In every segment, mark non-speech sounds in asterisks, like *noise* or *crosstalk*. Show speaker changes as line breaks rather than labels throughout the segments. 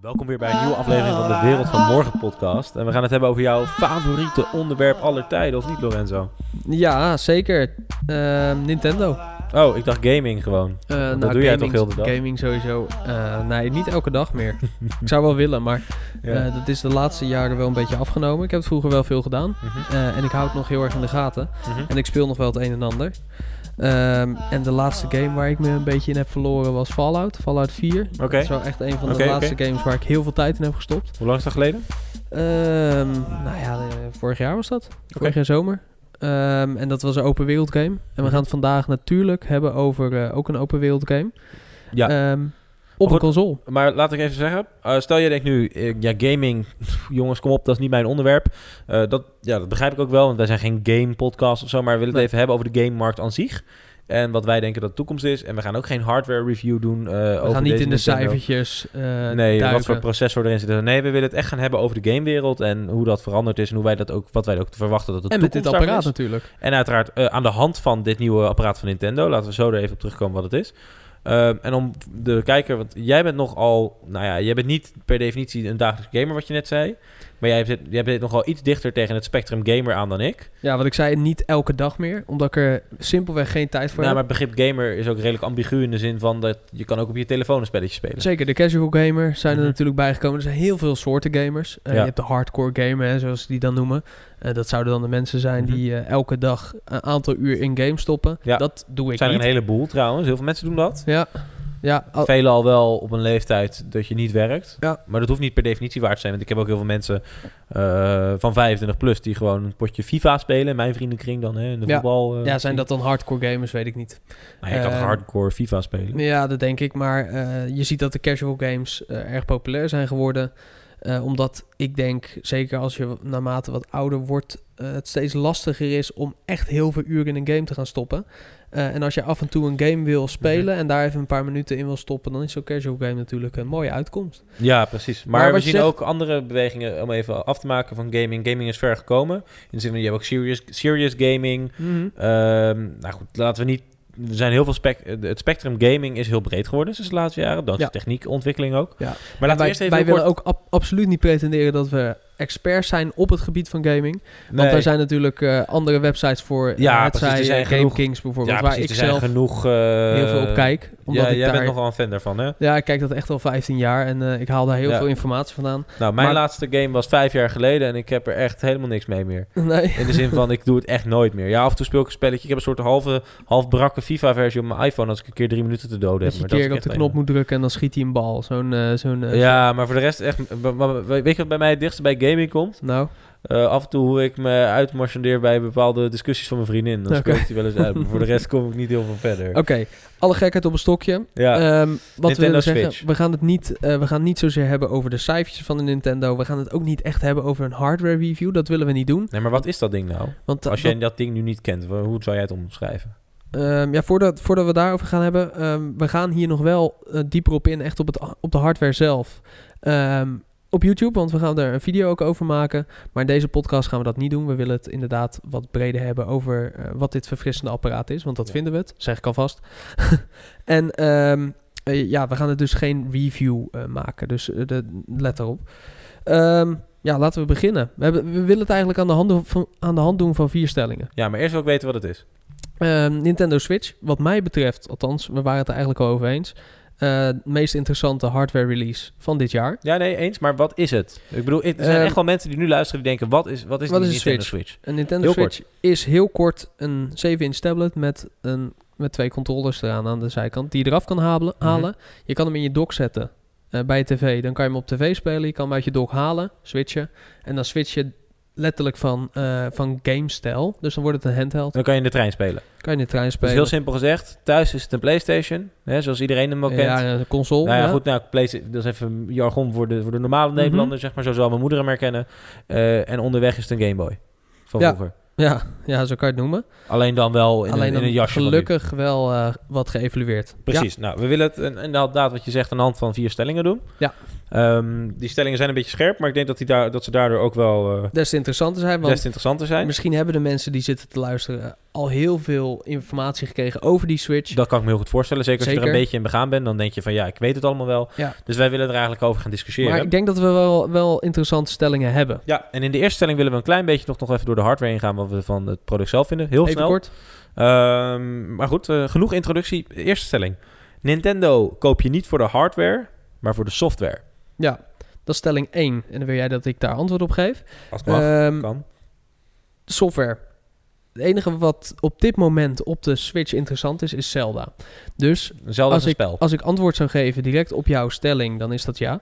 Welkom weer bij een nieuwe aflevering van de Wereld van Morgen podcast. En we gaan het hebben over jouw favoriete onderwerp aller tijden, of niet Lorenzo?
Ja, zeker. Ehm, Nintendo.
Oh, ik dacht gaming gewoon.
Eh,
dat
nou,
doe jij toch heel de dag?
Gaming sowieso. Eh, nee, niet elke dag meer. ik zou wel willen, maar
Ja.
eh, dat is de laatste jaren wel een beetje afgenomen. Ik heb het vroeger wel veel gedaan.
Mhm,
en ik hou het nog heel erg in de gaten.
mhm.
En ik speel nog wel het een en ander. Ehm, en de laatste game waar ik me een beetje in heb verloren was Fallout. Fallout 4.
Oké.
Dat is wel echt een van de laatste games waar ik heel veel tijd in heb gestopt.
Hoe lang is dat geleden?
Ehm, nou ja, de- vorig jaar was dat. Vorig jaar zomer. Ehm, en dat was een open wereld game. En we
Mhm.
gaan het vandaag natuurlijk hebben over eh, ook een open wereld game.
Ja.
Op een console.
Maar laat ik even zeggen, eh, stel je denkt nu, eh, ja gaming, *laughs* jongens kom op, dat is niet mijn onderwerp. Eh, dat, ja, dat begrijp ik ook wel, want wij zijn geen game podcast of zo, maar we willen het even hebben over de gamemarkt aan zich. En wat wij denken dat de toekomst is. En we gaan ook geen hardware review doen
We
over
gaan niet in de
Nintendo.
cijfertjes
Nee, wat voor processor erin zit. Nee, we willen het echt gaan hebben over de gamewereld en hoe dat veranderd is en hoe wij dat ook, wat wij ook verwachten dat het
En met dit apparaat
is.
natuurlijk.
En uiteraard aan de hand van dit nieuwe apparaat van Nintendo. Laten we zo er even op terugkomen wat het is. Ehm, en om de kijker, want jij bent nogal, nou ja, jij bent niet per definitie een dagelijks gamer, wat je net zei. Maar jij zit, jij bent nogal iets dichter tegen het spectrum gamer aan dan ik.
Ja, wat ik zei, niet elke dag meer. Omdat ik er simpelweg geen tijd voor
Nou, maar
heb.
het begrip gamer is ook redelijk ambigu in de zin van dat je kan ook op je telefoon een spelletje spelen.
Zeker, de casual gamers zijn er
Mhm.
natuurlijk bijgekomen. Er zijn heel veel soorten gamers. Eh,
Ja.
Je hebt de hardcore gamer, hè, zoals die dan noemen. Eh, dat zouden dan de mensen zijn
Mhm.
die eh, elke dag een aantal uur in game stoppen.
Ja.
Dat doe ik
Er zijn er
niet.
een heleboel trouwens. Heel veel mensen doen dat.
Ja, ja al-
Velen al wel op een leeftijd dat je niet werkt.
Ja.
Maar dat hoeft niet per definitie waar te zijn. Want ik heb ook heel veel mensen eh, van 25 plus die gewoon een potje FIFA spelen. Mijn vriendenkring dan, hè, in de
Ja.
voetbal. eh,
ja, zijn dat dan hardcore gamers, weet ik niet.
Nou, je kan
Eh,
hardcore FIFA spelen.
Ja, dat denk ik. Maar eh, je ziet dat de casual games erg populair zijn geworden. Eh, omdat ik denk, zeker als je naarmate wat ouder wordt, eh, het steeds lastiger is om echt heel veel uren in een game te gaan stoppen. Eh, en als je af en toe een game wil spelen
Mhm.
en daar even een paar minuten in wil stoppen, dan is zo'n casual game natuurlijk een mooie uitkomst.
Ja, precies. Maar,
Maar
we zien
zegt-
ook andere bewegingen om even af te maken van gaming. Gaming is ver gekomen. In de zin van, je hebt ook serious, serious gaming. Ehm, nou goed, laten we niet... Er zijn heel veel spec het spectrum gaming is heel breed geworden sinds de laatste jaren. Dankzij
Ja.
techniekontwikkeling ook.
Ja.
Maar laten we
wij,
eerst even
wij willen
kort-
ook ab- absoluut niet pretenderen dat we experts zijn op het gebied van gaming. Want
Nee.
er zijn natuurlijk eh, andere websites voor.
Ja,
Ja, het
precies,
zij
zijn
eh, Game
genoeg-
Kings bijvoorbeeld,
ja,
waar
precies,
ik zelf
genoeg... eh,
heel veel op kijk. Omdat
Ja,
ik
jij
daar,
bent nogal een fan daarvan, hè?
Ja, ik kijk dat echt al 15 jaar en eh, ik haal daar heel
Ja.
veel informatie vandaan.
Nou, mijn
Maar-
laatste game was vijf jaar geleden en ik heb er echt helemaal niks mee meer. *laughs*
Nee.
In de zin van, ik doe het echt nooit meer. Ja, af en toe speel ik een spelletje. Ik heb een soort halve, half brakke FIFA-versie op mijn iPhone als ik een keer drie minuten te doden
Dat
heb.
je
Maar
een
dat
keer op de knop moet drukken en dan schiet hij een bal. Zo'n... eh, zo'n eh,
Ja, maar voor de rest echt... Weet je wat bij mij het dichtste bij gaming komt?
Nou,
Eh, af en toe hoe ik me uitmarchandeer bij bepaalde discussies van mijn vriendin. Dan spreekt hij wel eens uit. Maar voor de rest *laughs* kom ik niet heel veel verder.
oké. Alle gekheid op een stokje.
Ja,
Ehm, wat we
Nintendo
willen zeggen,
Switch.
we gaan het niet, eh, we gaan niet zozeer hebben over de cijfertjes van de Nintendo. We gaan het ook niet echt hebben over een hardware review. Dat willen we niet doen.
nee, maar wat is dat ding nou?
Want
Als jij dat ding nu niet kent, hoe zou jij het omschrijven?
Ehm, ja, voordat, voordat we daarover gaan hebben, ehm, we gaan hier nog wel eh, dieper op in, echt op, het, op de hardware zelf. Op YouTube, want we gaan er een video ook over maken. Maar in deze podcast gaan we dat niet doen. We willen het inderdaad wat breder hebben over eh, wat dit verfrissende apparaat is. Want dat
Ja.
vinden we het, zeg ik alvast. *laughs* en ehm, eh, ja, we gaan er dus geen review eh, maken. Dus de, let erop. Ehm, ja, laten we beginnen. We, hebben, we willen het eigenlijk aan de, hand doen van, aan de hand doen van vier stellingen.
Ja, maar eerst wil ik weten wat het is.
Ehm, Nintendo Switch, wat mij betreft, althans, we waren het er eigenlijk al over eens. Het meest interessante hardware release van dit jaar.
Ja, nee, eens. Maar wat is het? Ik bedoel, er zijn
Ehm,
echt wel mensen die nu luisteren die denken... Wat is, wat is
Wat is
Nintendo
Switch?
Switch?
Een Nintendo
Heel
Switch is heel kort een 7-inch tablet met, een, met twee controllers eraan aan de zijkant, die je eraf kan halen.
Mhm.
halen. Je kan hem in je dock zetten eh, bij je tv. Dan kan je hem op tv spelen. Je kan hem uit je dock halen, switchen. En dan switch je letterlijk van, eh van game-stijl. Dus dan wordt het een handheld.
Dan kan je in de trein spelen.
Kan je in de trein
Dus
spelen.
heel simpel gezegd, thuis is het een Playstation, hè, zoals iedereen hem ook kent.
Ja, een console.
nou ja,
ja.
goed, nou, Playstation, dat is even jargon voor de, voor de normale
Mhm.
Nederlander, zeg maar. Zo zal mijn moeder hem herkennen. Eh, en onderweg is het een Game Boy. Van
Ja.
vroeger.
Ja, ja, zo kan je het noemen.
Alleen dan wel in,
Alleen
een, in een jasje
gelukkig wel eh, wat geëvalueerd.
Precies. Nou, we willen het en- inderdaad wat je zegt aan de hand van vier stellingen doen.
Ja.
Ehm, die stellingen zijn een beetje scherp, maar ik denk dat, die daar, dat ze daardoor ook wel
Ja. Des te interessanter zijn, want
des te interessanter zijn.
misschien hebben de mensen die zitten te luisteren al heel veel informatie gekregen over die Switch.
Dat kan ik me heel goed voorstellen. Zeker als je er een beetje in begaan bent, dan denk je van ja, ik weet het allemaal wel.
Ja.
Dus wij willen er eigenlijk over gaan discussiëren.
maar ik denk dat we wel, wel interessante stellingen hebben.
Ja, en in de eerste stelling willen we een klein beetje nog, nog even door de hardware heen gaan, wat we van het product zelf vinden. Heel
Even
snel.
kort.
Ehm, maar goed, eh, genoeg introductie. Eerste stelling. Nintendo koop je niet voor de hardware, maar voor de software.
Ja, dat is stelling 1. En dan wil jij dat ik daar antwoord op geef.
Als het mag,
Ehm,
kan.
software. Het enige wat op dit moment op de Switch interessant is, is Zelda. Dus
Zelfde
als ik,
spel.
als ik antwoord zou geven direct op jouw stelling, dan is dat ja.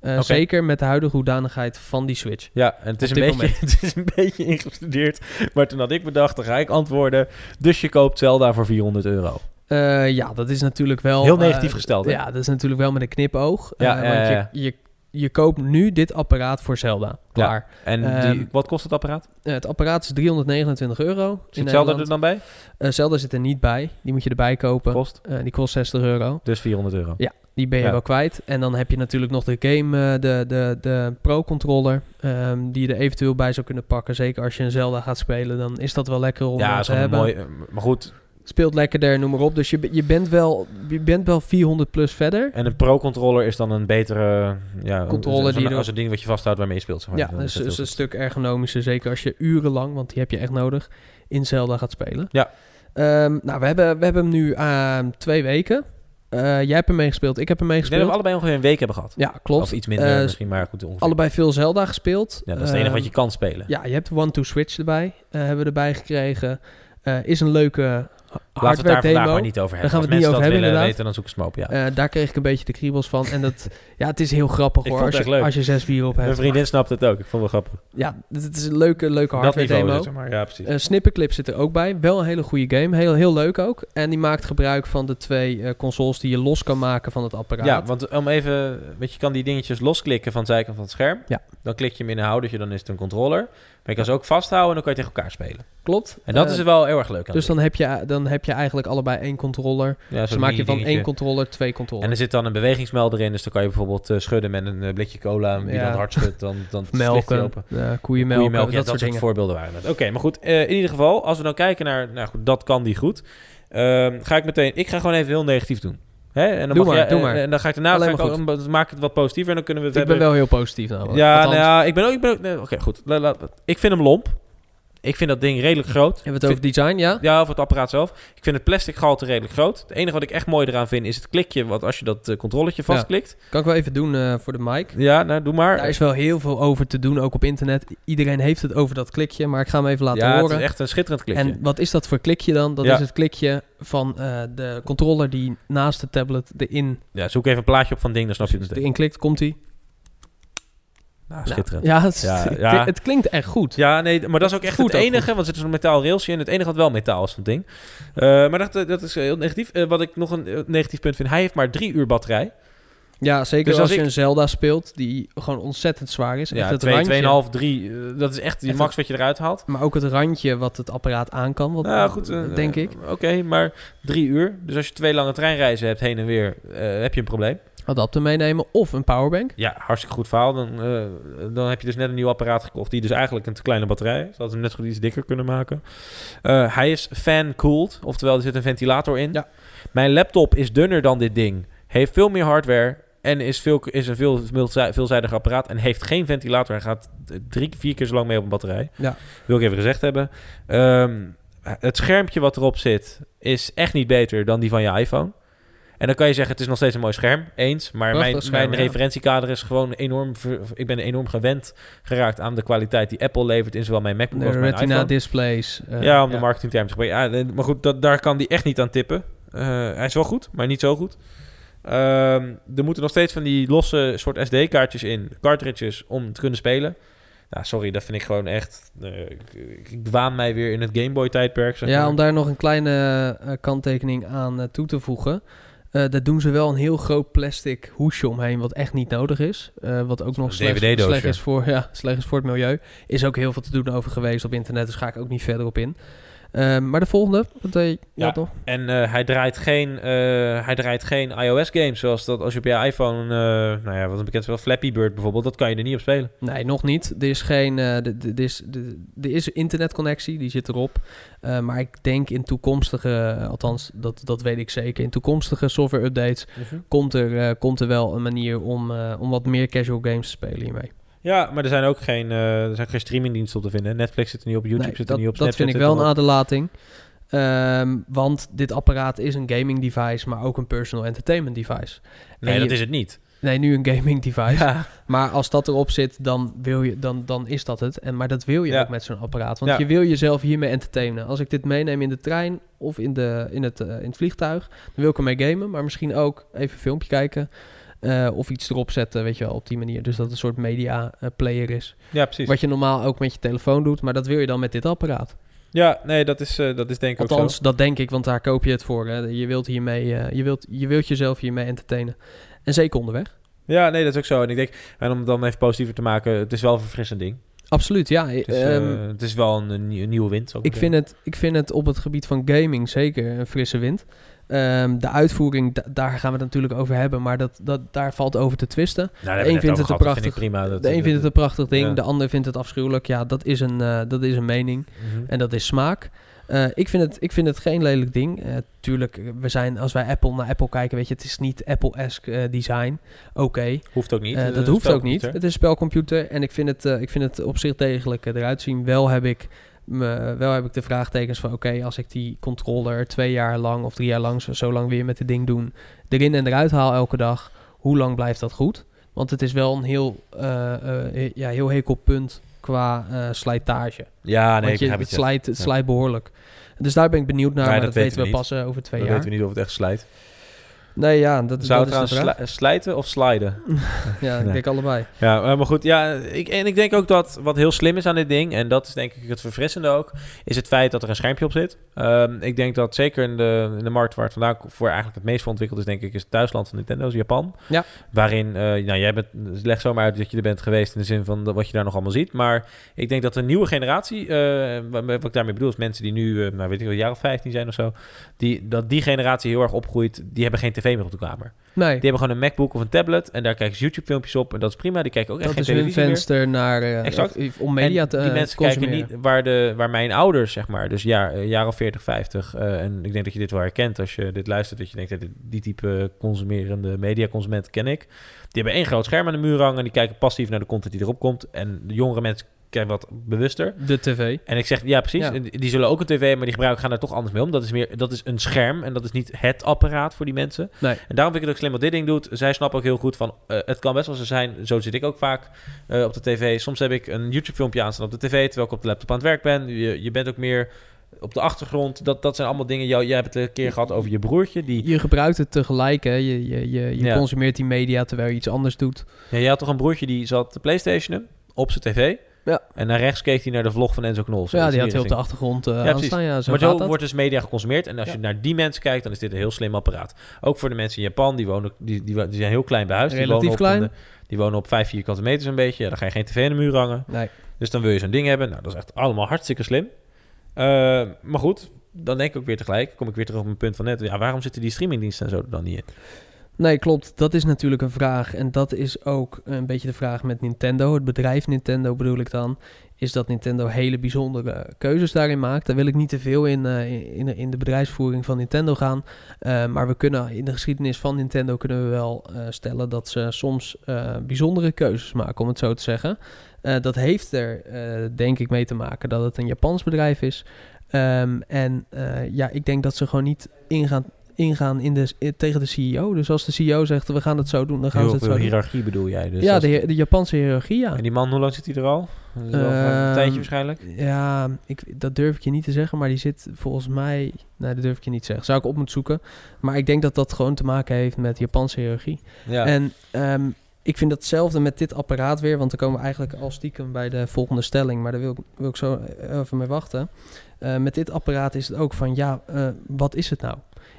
Eh. Zeker met de huidige hoedanigheid van die Switch.
Ja, en het is, een beetje, *laughs* het is een beetje ingestudeerd. Maar toen had ik bedacht, dan ga ik antwoorden. Dus je koopt Zelda voor 400 euro.
Eh, ja, dat is natuurlijk wel...
Heel negatief
eh,
gesteld, hè?
Ja, dat is natuurlijk wel met een knipoog.
Ja,
Eh,
ja,
want
ja, ja.
Je, je, je koopt nu dit apparaat voor Zelda. Klaar.
En
Ehm,
die, wat kost het apparaat?
Het apparaat is 329 euro
Zit Zelda er dan bij?
Zelda zit er niet bij. Die moet je erbij kopen.
Kost
die kost 60 euro.
dus 400 euro.
Die ben je
Ja.
wel kwijt. En dan heb je natuurlijk nog de game, de, de, de Pro-controller, ehm, die je er eventueel bij zou kunnen pakken. Zeker als je een Zelda gaat spelen, dan is dat wel lekker om
Ja,
te hebben.
mooi. Maar goed,
Speelt lekkerder, noem maar op. Dus je, je, bent wel, je bent wel 400 plus verder.
en een Pro-controller is dan een betere ja,
Controller die er-
als een ding wat je vasthoudt waarmee je speelt. Zeg maar.
Ja, dus
is dat
is
heel
een stuk ergonomischer. Zeker als je urenlang, want die heb je echt nodig, in Zelda gaat spelen.
Ja.
Ehm, nou, we hebben, we hebben hem nu aan twee weken. Eh, jij hebt hem meegespeeld, ik heb hem
Ik denk dat
meegespeeld.
we allebei ongeveer een week hebben gehad.
Ja, klopt.
Of iets minder
Eh,
misschien, maar goed. Ongeveer.
Allebei veel Zelda gespeeld.
Ja, dat is het enige wat
Ehm,
je kan spelen.
Ja, je hebt One-to-Switch erbij. eh, hebben we erbij gekregen. Is een leuke
Laten we het daar
hardware
vandaag
demo.
maar niet over hebben.
gaan we
Als
het niet
mensen
over
dat
hebben,
willen
inderdaad.
weten, dan zoeken ze op, ja.
Eh, daar kreeg ik een beetje de kriebels van. En dat, *laughs* ja, het is heel grappig
Ik
hoor. Als
het
je, als je zes vier op
Mijn
hebt.
vriendin snapt het ook. Ik vond het wel grappig.
Ja, het, het is een leuke, leuke hardware demo.
is het, maar ja, precies.
Eh Snipperclip zit er ook bij. Wel een hele goede game. Heel, heel leuk ook. En die maakt gebruik van de twee eh, consoles die je los kan maken van het apparaat.
ja, want om even... Weet je, je kan die dingetjes losklikken van de zijkant van het scherm.
Ja.
Dan klik je hem in een houdertje, dan is het een controller. Maar je kan ze ook vasthouden en dan kan je tegen elkaar spelen.
Klopt.
En dat
Eh,
is wel heel erg leuk aan
Dus dan heb, je, dan heb je eigenlijk allebei één controller.
ja,
Dus
zo'n
maak je van één controller twee
En
controllers.
er zit dan een bewegingsmelder in, dus dan kan je bijvoorbeeld eh, schudden met een eh, blikje cola. En wie
Ja.
dan hard schudt, dan, dan *laughs*
melken,
open.
koeienmelk,
Koeienmelk, ja,
dat,
dat,
soort
voorbeelden waren het. Oké, maar goed. in ieder geval, als we dan kijken naar... Nou goed, dat kan die goed. Ehm, ga ik meteen... Ik ga gewoon even heel negatief doen. Hè? En dan
Doe
mag
maar,
jij-
doe maar.
En dan ga ik daarna... Ga ik
maar
ook- dan maak het wat positiever en dan kunnen we het
Ik ben wel heel positief namelijk.
Ja, nou ja, ik ben ook... Ik ben ook nee, Oké, goed. La- la- ik vind hem lomp. Ik vind dat ding redelijk groot.
Hebben we het over design, ja?
Ja, over het apparaat zelf. Ik vind het plastic gehalte redelijk groot. Het enige wat ik echt mooi eraan vind is het klikje... wat als je dat eh, controletje
Ja.
vastklikt.
Kan ik wel even doen eh, voor de mic.
Ja, nou, doe maar.
Daar is wel heel veel over te doen, ook op internet. Iedereen heeft het over dat klikje, maar ik ga hem even laten
ja, het
horen.
is echt een schitterend klikje.
En wat is dat voor klikje dan? Dat
Ja.
is het klikje van eh, de controller die naast de tablet erin,
Ja, zoek even een plaatje op van ding, dan snap je het
erin klikt. Komt hij?
Nou, schitterend.
Ja, het,
Ja,
het-
ja.
het klinkt echt goed.
Ja, nee, maar dat is ook echt
Goed
het enige, want er zit zo'n metaal railsje in. Het enige wat wel metaal is het ding. Eh, maar dat, dat is heel negatief. Eh, wat ik nog een eh, negatief punt vind, hij heeft maar drie uur batterij.
Ja, zeker
Dus
als,
als
je
ik-
een Zelda speelt die gewoon ontzettend zwaar is.
Ja,
het
twee,
randje,
tweeënhalf, drie. eh, dat is echt die
Echt
max wat je eruit haalt.
Maar ook het randje wat het apparaat aan kan, wat,
Nou goed, eh,
denk ik.
Oké, maar drie uur. Dus als je twee lange treinreizen hebt heen en weer, eh, heb je een probleem.
Adapter meenemen of een powerbank.
Ja, hartstikke goed verhaal. Dan, eh, dan heb je dus net een nieuw apparaat gekocht die dus eigenlijk een te kleine batterij is. Ze hadden hem net goed iets dikker kunnen maken. Hij is fan-cooled, oftewel er zit een ventilator in.
Ja.
Mijn laptop is dunner dan dit ding, heeft veel meer hardware en is, veel, is een veel veelzij- veelzijdig apparaat en heeft geen ventilator. Hij gaat drie, vier keer zo lang mee op een batterij.
Ja.
Wil ik even gezegd hebben. Ehm, het schermpje wat erop zit is echt niet beter dan die van je iPhone. En dan kan je zeggen, het is nog steeds een mooi scherm. Eens. Maar
Prachtig
mijn,
scherm,
mijn
ja.
referentiekader is gewoon enorm... ik ben enorm gewend geraakt aan de kwaliteit die Apple levert... in zowel mijn MacBook
De
als mijn
retina
iPhone.
displays. eh,
ja, om de marketingterm te gebruiken. Ja, eh, maar goed, dat, daar kan die echt niet aan tippen. Eh, hij is wel goed, maar niet zo goed. Ehm, er moeten nog steeds van die losse soort SD-kaartjes in. Cartridges om te kunnen spelen. Nou, sorry, dat vind ik gewoon echt... eh, ik, ik dwaan mij weer in het Game Boy-tijdperk, zeg
Ja,
maar.
om daar nog een kleine eh, kanttekening aan eh, toe te voegen. Daar doen ze wel een heel groot plastic hoesje omheen, wat echt niet nodig is. Wat ook nog slecht, is voor, ja, slecht is voor het milieu. Is ook heel veel te doen over geweest op internet, dus ga ik ook niet verder op in. Ehm, maar de volgende, wat, ja, toch?
En eh, hij, draait geen, eh, hij draait geen iOS-games, zoals dat als je op je iPhone, eh, nou ja, wat een bekend is wel, Flappy Bird bijvoorbeeld, dat kan je er niet op spelen.
Nee, nog niet. Er is geen, er is, de- er is internetconnectie, die zit erop. Maar ik denk in toekomstige, althans dat, dat weet ik zeker, in toekomstige software updates komt er, komt er wel een manier om, om wat meer casual games te spelen hiermee.
Ja, maar er zijn ook geen, eh, er zijn geen streamingdiensten op te vinden. Netflix zit er niet op, YouTube
Nee,
zit er niet op,
dat vind ik wel een aderlating. Ehm, want dit apparaat is een gaming device, maar ook een personal entertainment device.
Nee, dat is het niet.
Nee, nu een gaming device.
Ja.
Maar als dat erop zit, dan, wil je, dan, dan is dat het. En, maar dat wil je
Ja.
ook met zo'n apparaat. Want
Ja.
je wil jezelf hiermee entertainen. Als ik dit meeneem in de trein of in, de, in, het, eh, in het vliegtuig, dan wil ik ermee gamen. Maar misschien ook even een filmpje kijken. Eh, of iets erop zetten, weet je wel, op die manier. Dus dat het een soort media eh, player is.
ja, precies.
Wat je normaal ook met je telefoon doet. Maar dat wil je dan met dit apparaat.
Ja, nee, dat is, eh, dat is denk ik ook
Althans,
zo.
dat denk ik, want daar koop je het voor. Hè. Je, wilt hiermee, je, wilt, je wilt jezelf hiermee entertainen. En zeker onderweg.
Ja, nee, dat is ook zo. En ik denk, en om het dan even positiever te maken, het is wel een verfrissend ding.
Absoluut, ja.
Het is,
Ehm,
eh, het is wel een, een nieuw- een nieuwe wind.
Ik vind, het, ik vind het op het gebied van gaming zeker een frisse wind. Ehm, de uitvoering, da- daar gaan we het natuurlijk over hebben, maar dat, dat, daar valt over te twisten.
Nou,
de een vindt het een
prima. Dat,
de een vindt het een prachtig ding,
ja.
de ander vindt het afschuwelijk. Ja, dat is een, eh, dat is een mening
Mhm.
en dat is smaak. Eh, ik, vind het, ik vind het geen lelijk ding. Eh, tuurlijk, we zijn, als wij Apple naar Apple kijken, weet je, het is niet Apple-esque design. Oké,
Hoeft ook niet.
Dat hoeft ook niet. Het is een spelcomputer en ik vind het, ik vind het op zich degelijk eruit zien. Wel heb ik, me, wel heb ik de vraagtekens van... oké, als ik die controller twee jaar lang of drie jaar lang... zo, lang weer met het ding doen... erin en eruit haal elke dag... hoe lang blijft dat goed? Want het is wel een heel, eh, ja, heel hekel punt qua eh, slijtage.
Ja, nee,
Want
ik begrijp
het,
het.
slijt, het
Ja.
slijt behoorlijk. Dus daar ben ik benieuwd naar, maar
dat
dat,
weten we
we
niet.
pas over twee jaar.
weten we niet of het echt slijt.
Nee, ja, dat,
Zou
dat is de vraag.
slijten of sliden? *laughs*
Ja, ik
Nee.
denk allebei.
Ja, maar goed. Ja, ik, en ik denk ook dat wat heel slim is aan dit ding, en dat is denk ik het verfrissende ook, is het feit dat er een schermpje op zit. Ehm, ik denk dat zeker in de, in de markt waar het vandaag voor eigenlijk het meest voor ontwikkeld is, denk ik, is het thuisland van Nintendo, Japan.
Ja.
Waarin, eh, nou, jij bent, leg zomaar uit dat je er bent geweest in de zin van wat je daar nog allemaal ziet. Maar ik denk dat de nieuwe generatie, eh, wat ik daarmee bedoel, is mensen die nu, eh, nou weet ik wel, een jaar of 15 zijn of zo, die, dat die generatie heel erg opgroeit, die hebben geen tv meer op de kamer.
Nee.
Die hebben gewoon een MacBook of een tablet en daar kijken ze YouTube-filmpjes op en dat is prima. Die kijken ook echt
Dat
geen
is hun
televisie meer.
venster naar eh,
Exact.
of- om media
En
te
die
eh,
mensen kijken niet waar, de, waar mijn ouders, zeg maar, dus jaar, eh, jaar of 40, 50. eh, en ik denk dat je dit wel herkent als je dit luistert. Dat je denkt, dit- die type consumerende mediaconsument ken ik. Die hebben één groot scherm aan de muur hangen. En die kijken passief naar de content die erop komt. En de jongere mensen kijken wat bewuster.
De tv.
En ik zeg, ja precies,
Ja.
Die zullen ook een tv, maar die gebruiken gaan daar toch anders mee om. Dat is meer, dat is een scherm en dat is niet het apparaat voor die mensen.
Nee.
En daarom vind ik het ook slim wat dit ding doet. Zij snappen ook heel goed van, eh, het kan best wel zo zijn, zo zit ik ook vaak eh, op de tv. Soms heb ik een YouTube filmpje aanstaan op de tv, terwijl ik op de laptop aan het werk ben. Je, je bent ook meer op de achtergrond. Dat, dat zijn allemaal dingen, jou, jij hebt het een keer gehad over je broertje. Die,
Je gebruikt het tegelijk, hè. Je, je, je, je
Ja.
consumeert die media terwijl je iets anders doet.
ja, jij had toch een broertje die zat te playstationen op zijn tv.
Ja.
En naar rechts keek hij naar de vlog van Enzo Knol.
ja, die had hij op de achtergrond eh
precies.
aanstaan. Ja, zo
maar zo
dat.
wordt dus media geconsumeerd. En als
Ja.
je naar die mensen kijkt, dan is dit een heel slim apparaat. Ook voor de mensen in Japan, die, wonen, die, die, die zijn heel klein bij huis. Die
Relatief
wonen op
klein.
eh, die wonen op vijf vierkante meters een beetje. Ja, dan ga je geen tv in de muur hangen.
Nee.
Dus dan wil je zo'n ding hebben. Nou, dat is echt allemaal hartstikke slim. Eh, maar goed, dan denk ik ook weer tegelijk, kom ik weer terug op mijn punt van net. Ja, waarom zitten die streamingdiensten en zo er dan niet in?
Nee, klopt. Dat is natuurlijk een vraag. En dat is ook een beetje de vraag met Nintendo. Het bedrijf Nintendo bedoel ik dan. Is dat Nintendo hele bijzondere keuzes daarin maakt. Daar wil ik niet te veel in, eh, in, in de bedrijfsvoering van Nintendo gaan. Eh, maar we kunnen in de geschiedenis van Nintendo kunnen we wel eh, stellen dat ze soms bijzondere keuzes maken, om het zo te zeggen. Dat heeft er denk ik mee te maken dat het een Japans bedrijf is. Ehm, en ja, ik denk dat ze gewoon niet ingaan, ingaan in de, i- tegen de CEO. Dus als de CEO zegt, we gaan het zo doen, dan gaan
Heel
ze het zo doen.
hiërarchie bedoel jij dus.
ja, de, de Japanse hiërarchie, ja.
En die man, hoe lang zit hij er al? Dat is wel een
Ehm,
tijdje waarschijnlijk.
Ja, ik, dat durf ik je niet te zeggen, maar die zit volgens mij... Nee, dat durf ik je niet te zeggen. Zou ik op moeten zoeken. Maar ik denk dat dat gewoon te maken heeft met Japanse hiërarchie.
Ja.
En ehm, ik vind datzelfde met dit apparaat weer, want dan komen we eigenlijk al stiekem bij de volgende stelling, maar daar wil ik, wil ik zo even mee wachten. Eh, met dit apparaat is het ook van, ja, eh, wat is het nou?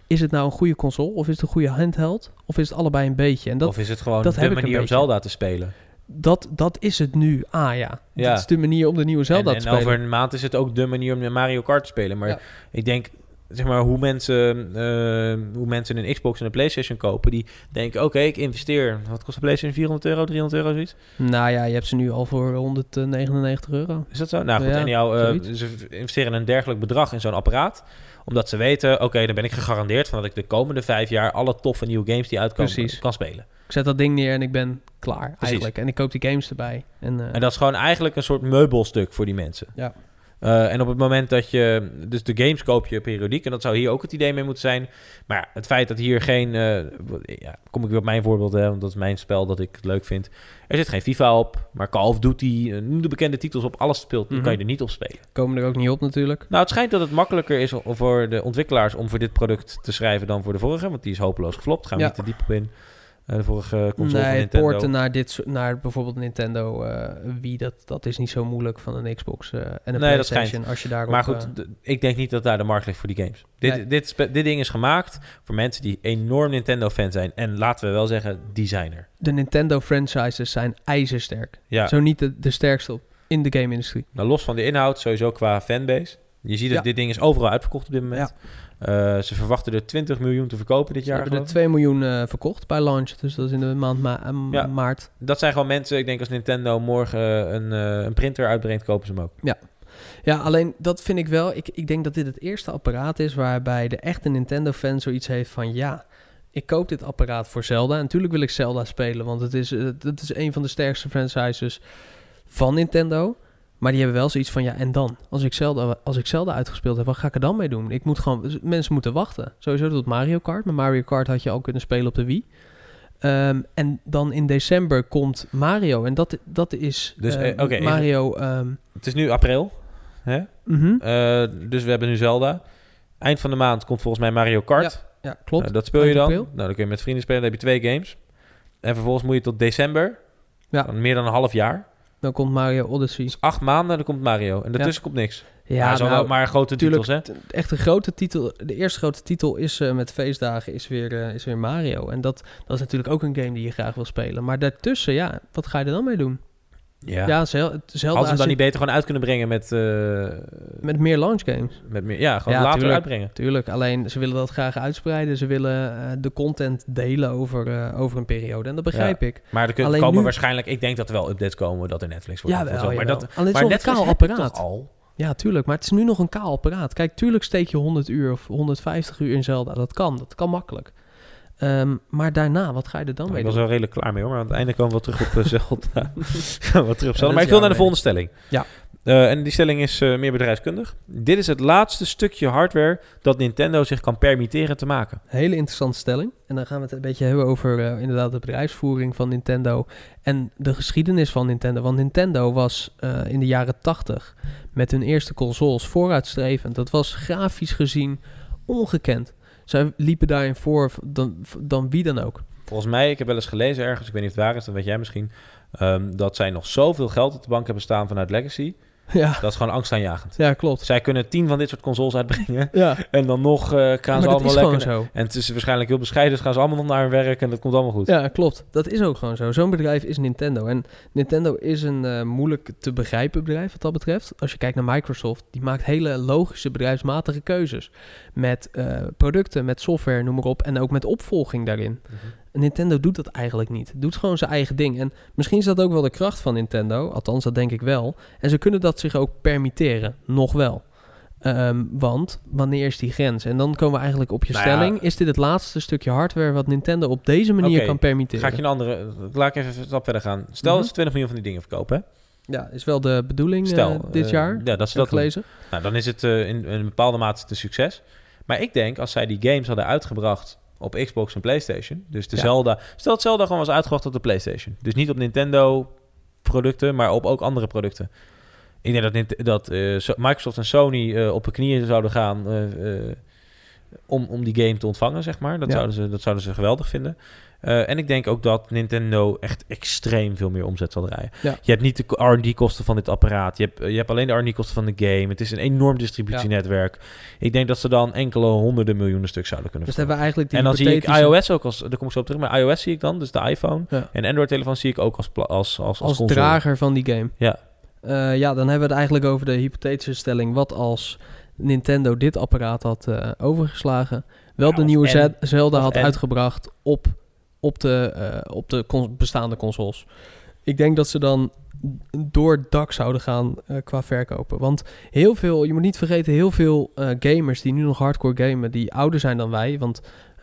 Is het nou een goede console of is het een goede handheld? Of is het allebei een beetje? En dat,
of is het gewoon
dat
de
een
manier om. Zelda te spelen?
dat, dat is het nu. Ah ja,
Ja.
dat is de manier om de nieuwe Zelda
en,
te
en
spelen.
over een maand is het ook de manier om de Mario Kart te spelen. Maar
Ja.
ik denk, zeg maar, hoe mensen, eh, hoe mensen een Xbox en een PlayStation kopen, die denken, oké, ik investeer. Wat kost de PlayStation? 400 euro, 300 euro, zoiets?
Nou ja, je hebt ze nu al voor 199 euro.
Is dat zo? Nou goed,
Ja,
en jou, eh, ze investeren een dergelijk bedrag in zo'n apparaat, omdat ze weten, oké, dan ben ik gegarandeerd van dat ik de komende vijf jaar alle toffe nieuwe games die uitkomen
Precies.
kan spelen.
Ik zet dat ding neer en ik ben klaar eigenlijk. En ik koop die games erbij. En, eh,
En dat is gewoon eigenlijk een soort meubelstuk voor die mensen.
Ja.
Eh, en op het moment dat je... Dus de games koop je periodiek. En dat zou hier ook het idee mee moeten zijn. Maar ja, het feit dat hier geen... eh, ja, kom ik weer op mijn voorbeeld, hè, want dat is mijn spel dat ik het leuk vind. Er zit geen FIFA op, maar Call of Duty, eh, noem de bekende titels op, alles speelt. Dan
Mhm.
kan je er niet op spelen.
komen er ook niet op natuurlijk.
Nou, het schijnt dat het makkelijker is voor de ontwikkelaars om voor dit product te schrijven dan voor de vorige. Want die is hopeloos geflopt. Gaan we
Ja.
niet te diep op in. Eh, de vorige console van Nintendo.
porten naar, dit, naar bijvoorbeeld Nintendo eh Wii, dat, dat is niet zo moeilijk van een Xbox eh, en een
Nee, dat
PlayStation. Als je daarop,
Maar
eh,
goed, ik denk niet dat daar de markt ligt voor die games. Dit,
Nee.
dit, dit ding is gemaakt voor mensen die enorm Nintendo-fan zijn. En laten we wel zeggen, designer.
de Nintendo franchises zijn ijzersterk.
Ja,
Zo niet de, de sterkste in de game-industrie.
nou, los van de inhoud, sowieso qua fanbase. Je ziet dat
Ja.
dit ding is overal uitverkocht op dit moment. Eh, ze verwachten er 20 miljoen te verkopen dit
Ze
jaar.
hebben er
geloof ik.
2 miljoen eh, verkocht bij launch. Dus dat is in de maand ma- eh,
Ja.
maart.
Dat zijn gewoon mensen, ik denk als Nintendo morgen een, een printer uitbrengt, kopen ze hem ook.
Ja, alleen dat vind ik wel. Ik, ik denk dat dit het eerste apparaat is waarbij de echte Nintendo-fan zoiets heeft van ja. Ik koop dit apparaat voor Zelda. En natuurlijk wil ik Zelda spelen, want het is, het is een van de sterkste franchises van Nintendo. Maar die hebben wel zoiets van ja, en dan? Als ik Zelda, als ik Zelda uitgespeeld heb, wat ga ik er dan mee doen? Ik moet gewoon, mensen moeten wachten. Sowieso tot Mario Kart. Met Mario Kart had je al kunnen spelen op de Wii. Ehm, en dan in december komt Mario. En dat, dat is
Dus,
eh,
eh,
Mario. ehm,
Het is nu april. Hè?
mhm.
Eh, dus we hebben nu Zelda. Eind van de maand komt volgens mij Mario Kart.
Ja, klopt.
Nou, dat speel je dan.
april.
Nou, dan kun je met vrienden spelen. Dan heb je twee games. En vervolgens moet je tot december.
Ja.
Dan meer dan een half jaar.
Dan komt Mario Odyssey.
Dus acht maanden en dan komt Mario. En daartussen komt niks. Ja,
nou,
maar grote
tuurlijk,
titels, hè?
echt een grote titel. De eerste grote titel is eh, met feestdagen is weer, eh, is weer Mario. En dat, dat is natuurlijk ook een game die je graag wil spelen. Maar daartussen, ja, wat ga je er dan mee doen?
Ja.
Ja,
Hadden ze hem dan niet beter gewoon uit kunnen brengen met... eh,
met meer launch games.
met meer, ja, gewoon
Ja,
later
tuurlijk.
uitbrengen.
Tuurlijk, alleen ze willen dat graag uitspreiden. Ze willen eh, de content delen over, eh, over een periode. En dat begrijp ik.
Maar er kunnen
Alleen
komen
nu-
waarschijnlijk... Ik denk dat er wel updates komen dat er Netflix wordt.
Ja, wel,
maar dat,
Alleen het
maar
is nog een
Netflix
kaal apparaat.
al?
Ja, tuurlijk. Maar het is nu nog een kaal apparaat. Kijk, tuurlijk steek je 100 uur of 150 uur in Zelda. Dat kan. Dat kan makkelijk. Ehm, maar daarna, wat ga je er dan
Nou,
mee
ik was
doen?
wel redelijk klaar mee hoor. Maar aan het einde komen we wel terug op uh, *laughs* Zelda. We terug op Zelda. Maar ik wil naar de volgende stelling.
Ja.
Eh, en die stelling is eh, meer bedrijfskundig. Dit is het laatste stukje hardware dat Nintendo zich kan permitteren te maken.
Hele interessante stelling. En dan gaan we het een beetje hebben over eh, inderdaad de bedrijfsvoering van Nintendo en de geschiedenis van Nintendo. Want Nintendo was eh, in de jaren 80 met hun eerste consoles vooruitstrevend. Dat was grafisch gezien ongekend. Zij liepen daarin voor dan, dan wie dan ook.
Volgens mij, ik heb wel eens gelezen ergens, ik weet niet of het waar is, dan weet jij misschien, ehm, dat zij nog zoveel geld op de bank hebben staan vanuit Legacy.
Ja,
Dat is gewoon angstaanjagend.
ja klopt.
Zij kunnen tien van dit soort consoles uitbrengen
Ja,
en dan nog eh gaan ze allemaal lekker...
zo.
En het is waarschijnlijk heel bescheiden, dus gaan ze allemaal nog naar hun werk en dat komt allemaal goed.
Ja, klopt. Dat is ook gewoon zo. Zo'n bedrijf is Nintendo. En Nintendo is een eh, moeilijk te begrijpen bedrijf wat dat betreft. Als je kijkt naar Microsoft, die maakt hele logische bedrijfsmatige keuzes. Met eh, producten, met software, noem maar op. En ook met opvolging daarin.
Mhm.
Nintendo doet dat eigenlijk niet. Doet gewoon zijn eigen ding. En misschien is dat ook wel de kracht van Nintendo. Althans, dat denk ik wel. En ze kunnen dat zich ook permitteren. Nog wel. Ehm, want wanneer is die grens? En dan komen we eigenlijk op je
Nou ja.
stelling. Is dit het laatste stukje hardware wat Nintendo op deze manier kan permitteren?
Ga ik je een andere... Laat ik even een stap verder gaan. Stel
Mhm.
dat ze 20 miljoen van die dingen verkopen, hè?
Ja, is wel de bedoeling
Stel,
eh, dit
eh,
jaar.
Ja, dat ze dat
gelezen.
Nou, dan is het eh, in, in een bepaalde mate een succes. Maar ik denk, als zij die games hadden uitgebracht op Xbox en PlayStation... Dus de
Ja.
Zelda... Stel dat Zelda gewoon was uitgebracht op de PlayStation. Dus niet op Nintendo producten, maar op ook andere producten. Ik denk dat, dat eh, So- Microsoft en Sony eh, op hun knieën zouden gaan... eh, om, om die game te ontvangen, zeg maar. Dat,
Ja.
zouden, ze, dat zouden ze geweldig vinden. Eh, en ik denk ook dat Nintendo echt extreem veel meer omzet zal draaien.
Ja.
Je hebt niet de R&D-kosten van dit apparaat. Je hebt, je hebt alleen de R&D-kosten van de game. Het is een enorm distributienetwerk. Ik denk dat ze dan enkele honderden miljoenen stuk zouden kunnen
Dus hebben we eigenlijk die
En dan zie ik iOS ook als... Daar kom ik zo op terug. Maar iOS zie ik dan, dus de iPhone.
Ja.
En Android-telefoon zie ik ook als, als, als, als,
drager van die game.
Ja.
Eh, ja, dan hebben we het eigenlijk over de hypothetische stelling. Wat als Nintendo dit apparaat had eh, overgeslagen, wel
Ja,
de nieuwe
en-
Zelda had
en.
uitgebracht op, op de, eh, op de con- bestaande consoles. Ik denk dat ze dan door het dak zouden gaan eh, qua verkopen. Want heel veel, je moet niet vergeten, heel veel gamers die nu nog hardcore gamen, die ouder zijn dan wij. Want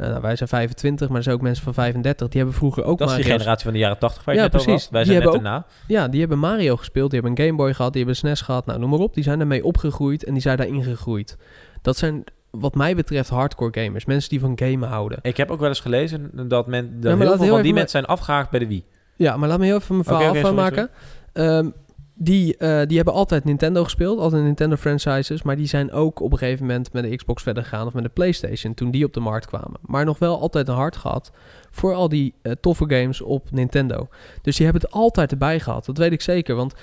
nou, wij zijn 25, maar er zijn ook mensen van 35. Die hebben vroeger ook
Dat is die generatie van de jaren 80 waar je
Ja,
net
precies.
Wij
Die
zijn net erna.
ja, die hebben Mario gespeeld, die hebben een Game Boy gehad, die hebben SNES gehad, nou noem maar op. Die zijn daarmee opgegroeid en die zijn daarin gegroeid. Dat zijn wat mij betreft hardcore gamers, mensen die van gamen houden.
Ik heb ook wel eens gelezen dat, men, dat
maar
heel veel
heel
van die mensen zijn afgehaakt bij de Wii.
Ja, maar laat me heel even mijn verhaal
sorry.
Ehm, die, eh, die hebben altijd Nintendo gespeeld, altijd Nintendo franchises, maar die zijn ook op een gegeven moment met de Xbox verder gegaan of met de PlayStation toen die op de markt kwamen. Maar nog wel altijd een hart gehad voor al die eh, toffe games op Nintendo. Dus die hebben het altijd erbij gehad, dat weet ik zeker, want